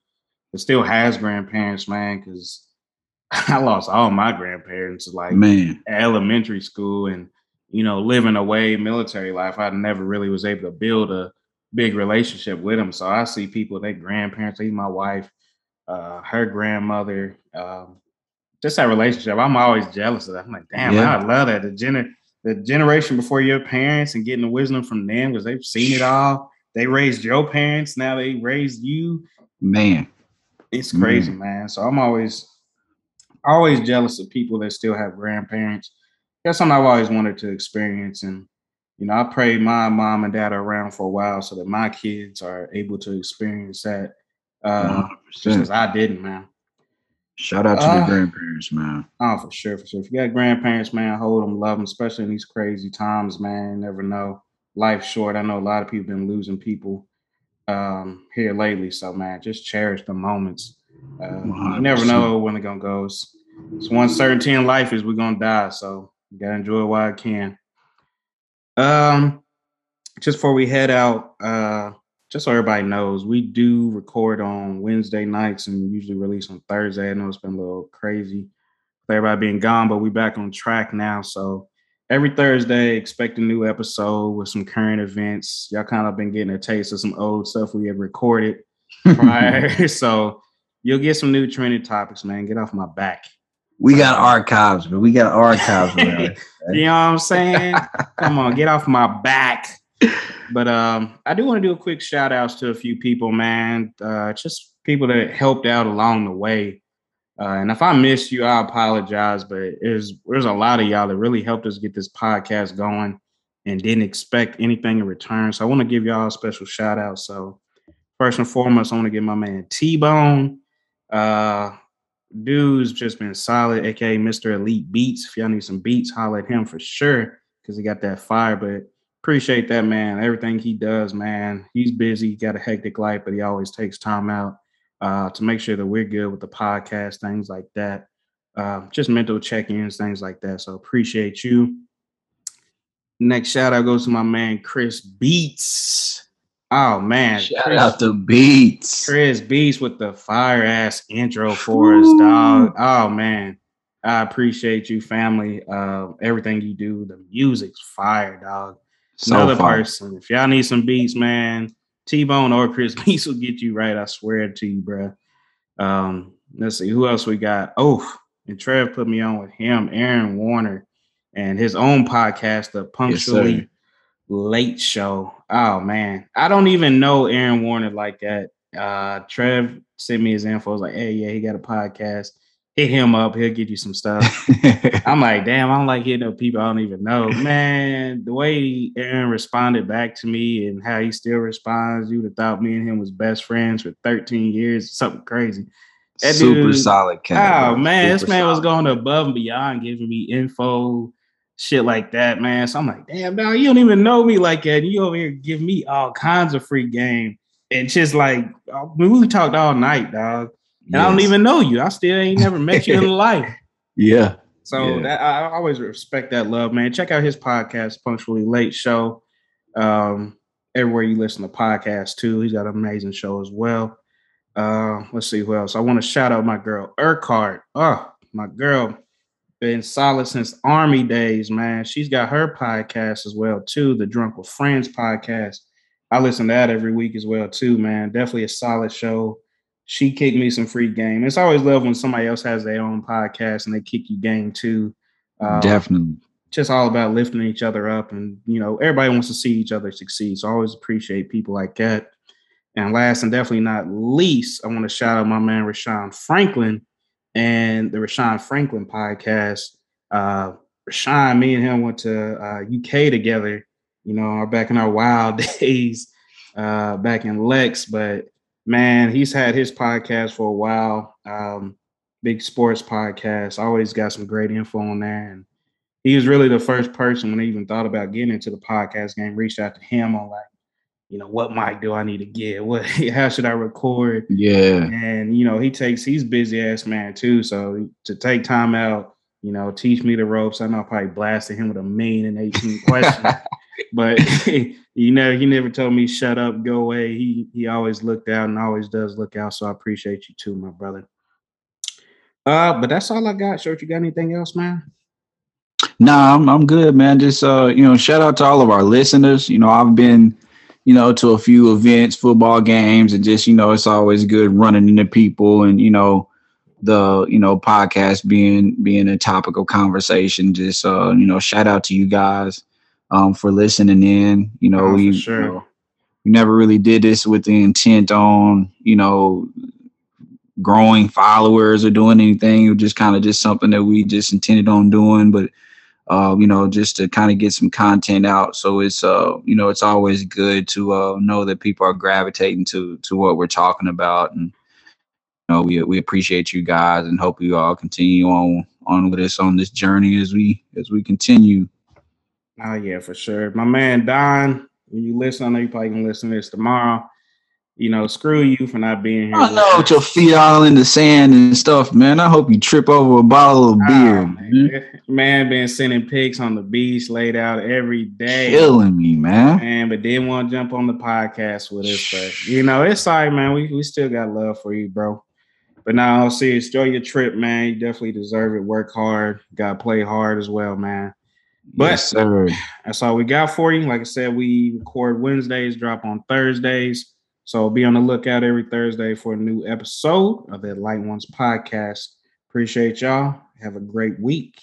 that still has grandparents, man. Because I lost all my grandparents like Man, elementary school, and you know, living away military life. I never really was able to build a big relationship with them. So I see people, their grandparents, even my wife, uh, her grandmother, um, just that relationship. I'm always jealous of that. I'm like, damn, Yeah. I love that. The gener- the generation before your parents and getting the wisdom from them because they've seen it all. They raised your parents, now they raised you. man, It's crazy, Mm. man. So I'm always always jealous of people that still have grandparents. That's something I've always wanted to experience. And you know, I pray my mom and dad are around for a while so that my kids are able to experience that. Uh, just as I didn't, man. Shout out to Ah. the grandparents, man. Oh, for sure, for sure. If you got grandparents, man, hold them, love them, especially in these crazy times, man. You never know. Life's short. I know a lot of people been losing people um, here lately. So, man, just cherish the moments. Uh, you never know when it's gonna go. It's, it's one certainty in life is we're gonna die. So gotta enjoy it while I can. Um, just before we head out, uh, just so everybody knows, we do record on Wednesday nights and usually release on Thursday. I know it's been a little crazy with everybody being gone, but we're back on track now. So every Thursday, expect a new episode with some current events. Y'all kind of been getting a taste of some old stuff we have recorded prior. so you'll get some new trending topics, man. Get off my back. We got archives, but we got archives. around. You know what I'm saying? Come on, get off my back. But um, I do want to do a quick shout outs to a few people, man. Uh, just people that helped out along the way. Uh, and if I missed you, I apologize. But there's there's a lot of y'all that really helped us get this podcast going and didn't expect anything in return. So I want to give y'all a special shout out. So first and foremost, I want to give my man T Bone. Uh, dude's just been solid, aka Mr. Elite Beats. If y'all need some beats, holler at him for sure because he got that fire. But appreciate that man. Everything he does, man. He's busy, got a hectic life, but he always takes time out uh, to make sure that we're good with the podcast, things like that. Uh, just mental check-ins, things like that. So appreciate you. Next shout out goes to my man Chris Beats. Oh man, Shout Chris- out to Beats. Chris Beats with the fire ass intro for us, dog. Oh man, I appreciate you, family. Uh, everything you do. The music's fire, dog. So Another person. If y'all need some beats, man, T Bone or Chris Beats will get you right. I swear to you, bro. Um, let's see who else we got. Oh, and Trev put me on with him, Aaron Warner, and his own podcast, the Punctually Yes, Late Show. Oh man, I don't even know Aaron Warner like that. Uh, Trev sent me his info. I was like, hey, yeah, he got a podcast. Hit him up. He'll get you some stuff. I'm like, damn, I don't like hitting up people I don't even know. Man, the way Aaron responded back to me and how he still responds, you would have thought me and him was best friends for 13 years, something crazy. That Super dude- solid cat. Oh man, this Super man was going above and beyond, giving me info, shit like that, man. So I'm like, damn, dog, you don't even know me like that. You over here give me all kinds of free game. And just like uh, we talked all night, dog. And I don't even know you. I still ain't never met you in life. Yeah. So Yeah. that I I always respect that love, man. Check out his podcast, Punctually Late Show. Um, everywhere you listen to podcasts too. He's got an amazing show as well. Uh, let's see who else. I want to shout out my girl Urquhart. Oh, my girl, been solid since Army days, man. She's got her podcast as well too, the Drunk with Friends podcast. I listen to that every week as well too, man. Definitely a solid show. She kicked me some free game. It's always love when somebody else has their own podcast and they kick you game too. Uh, Definitely. just all about lifting each other up and you know everybody wants to see each other succeed so i always appreciate people like that and last and definitely not least i want to shout out my man rashawn franklin and the rashawn franklin podcast uh rashawn me and him went to uh uk together you know back in our wild days uh back in lex but man he's had his podcast for a while um big sports podcast always got some great info on there and he was really the first person when I even thought about getting into the podcast game, reached out to him on like, you know, what mic do I need to get? What how should I record? Yeah. And you know, he takes he's busy ass man too. So to take time out, you know, teach me the ropes. I know I probably blasted him with a million and 18 questions. but you know, he never told me shut up, go away. He he always looked out and always does look out. So I appreciate you too, my brother. Uh, but that's all I got. Short, you got anything else, man? Nah, I'm I'm good, man. Just uh, you know, shout out to all of our listeners. You know, I've been, you know, to a few events, football games, and just, you know, it's always good running into people and, you know, the, you know, podcast being being a topic of conversation. Just uh, you know, shout out to you guys um for listening in. You know, Oh, we sure. you know, we never really did this with the intent on, you know, growing followers or doing anything. It was just kind of just something that we just intended on doing, but uh, you know, just to kind of get some content out. So it's uh, you know, it's always good to uh know that people are gravitating to to what we're talking about. And you know, we we appreciate you guys and hope you all continue on on with us on this journey as we as we continue. Oh yeah, for sure. My man Don, when you listen, I know you probably gonna listen to this tomorrow. You know, screw you for not being here. I know with your feet all in the sand and stuff, man. I hope you trip over a bottle of beer. man. man. Man been sending pics on the beach laid out every day. Killing me, man. Man, but didn't want to jump on the podcast with us. But you know, it's all right, man. We we still got love for you, bro. But now, I'll see serious, enjoy your trip, man. You definitely deserve it. Work hard, gotta play hard as well, man. But- yes, sir. That's all we got for you. Like I said, we record Wednesdays, drop on Thursdays. So be on the lookout every Thursday for a new episode of the Light Ones podcast. Appreciate y'all. Have a great week.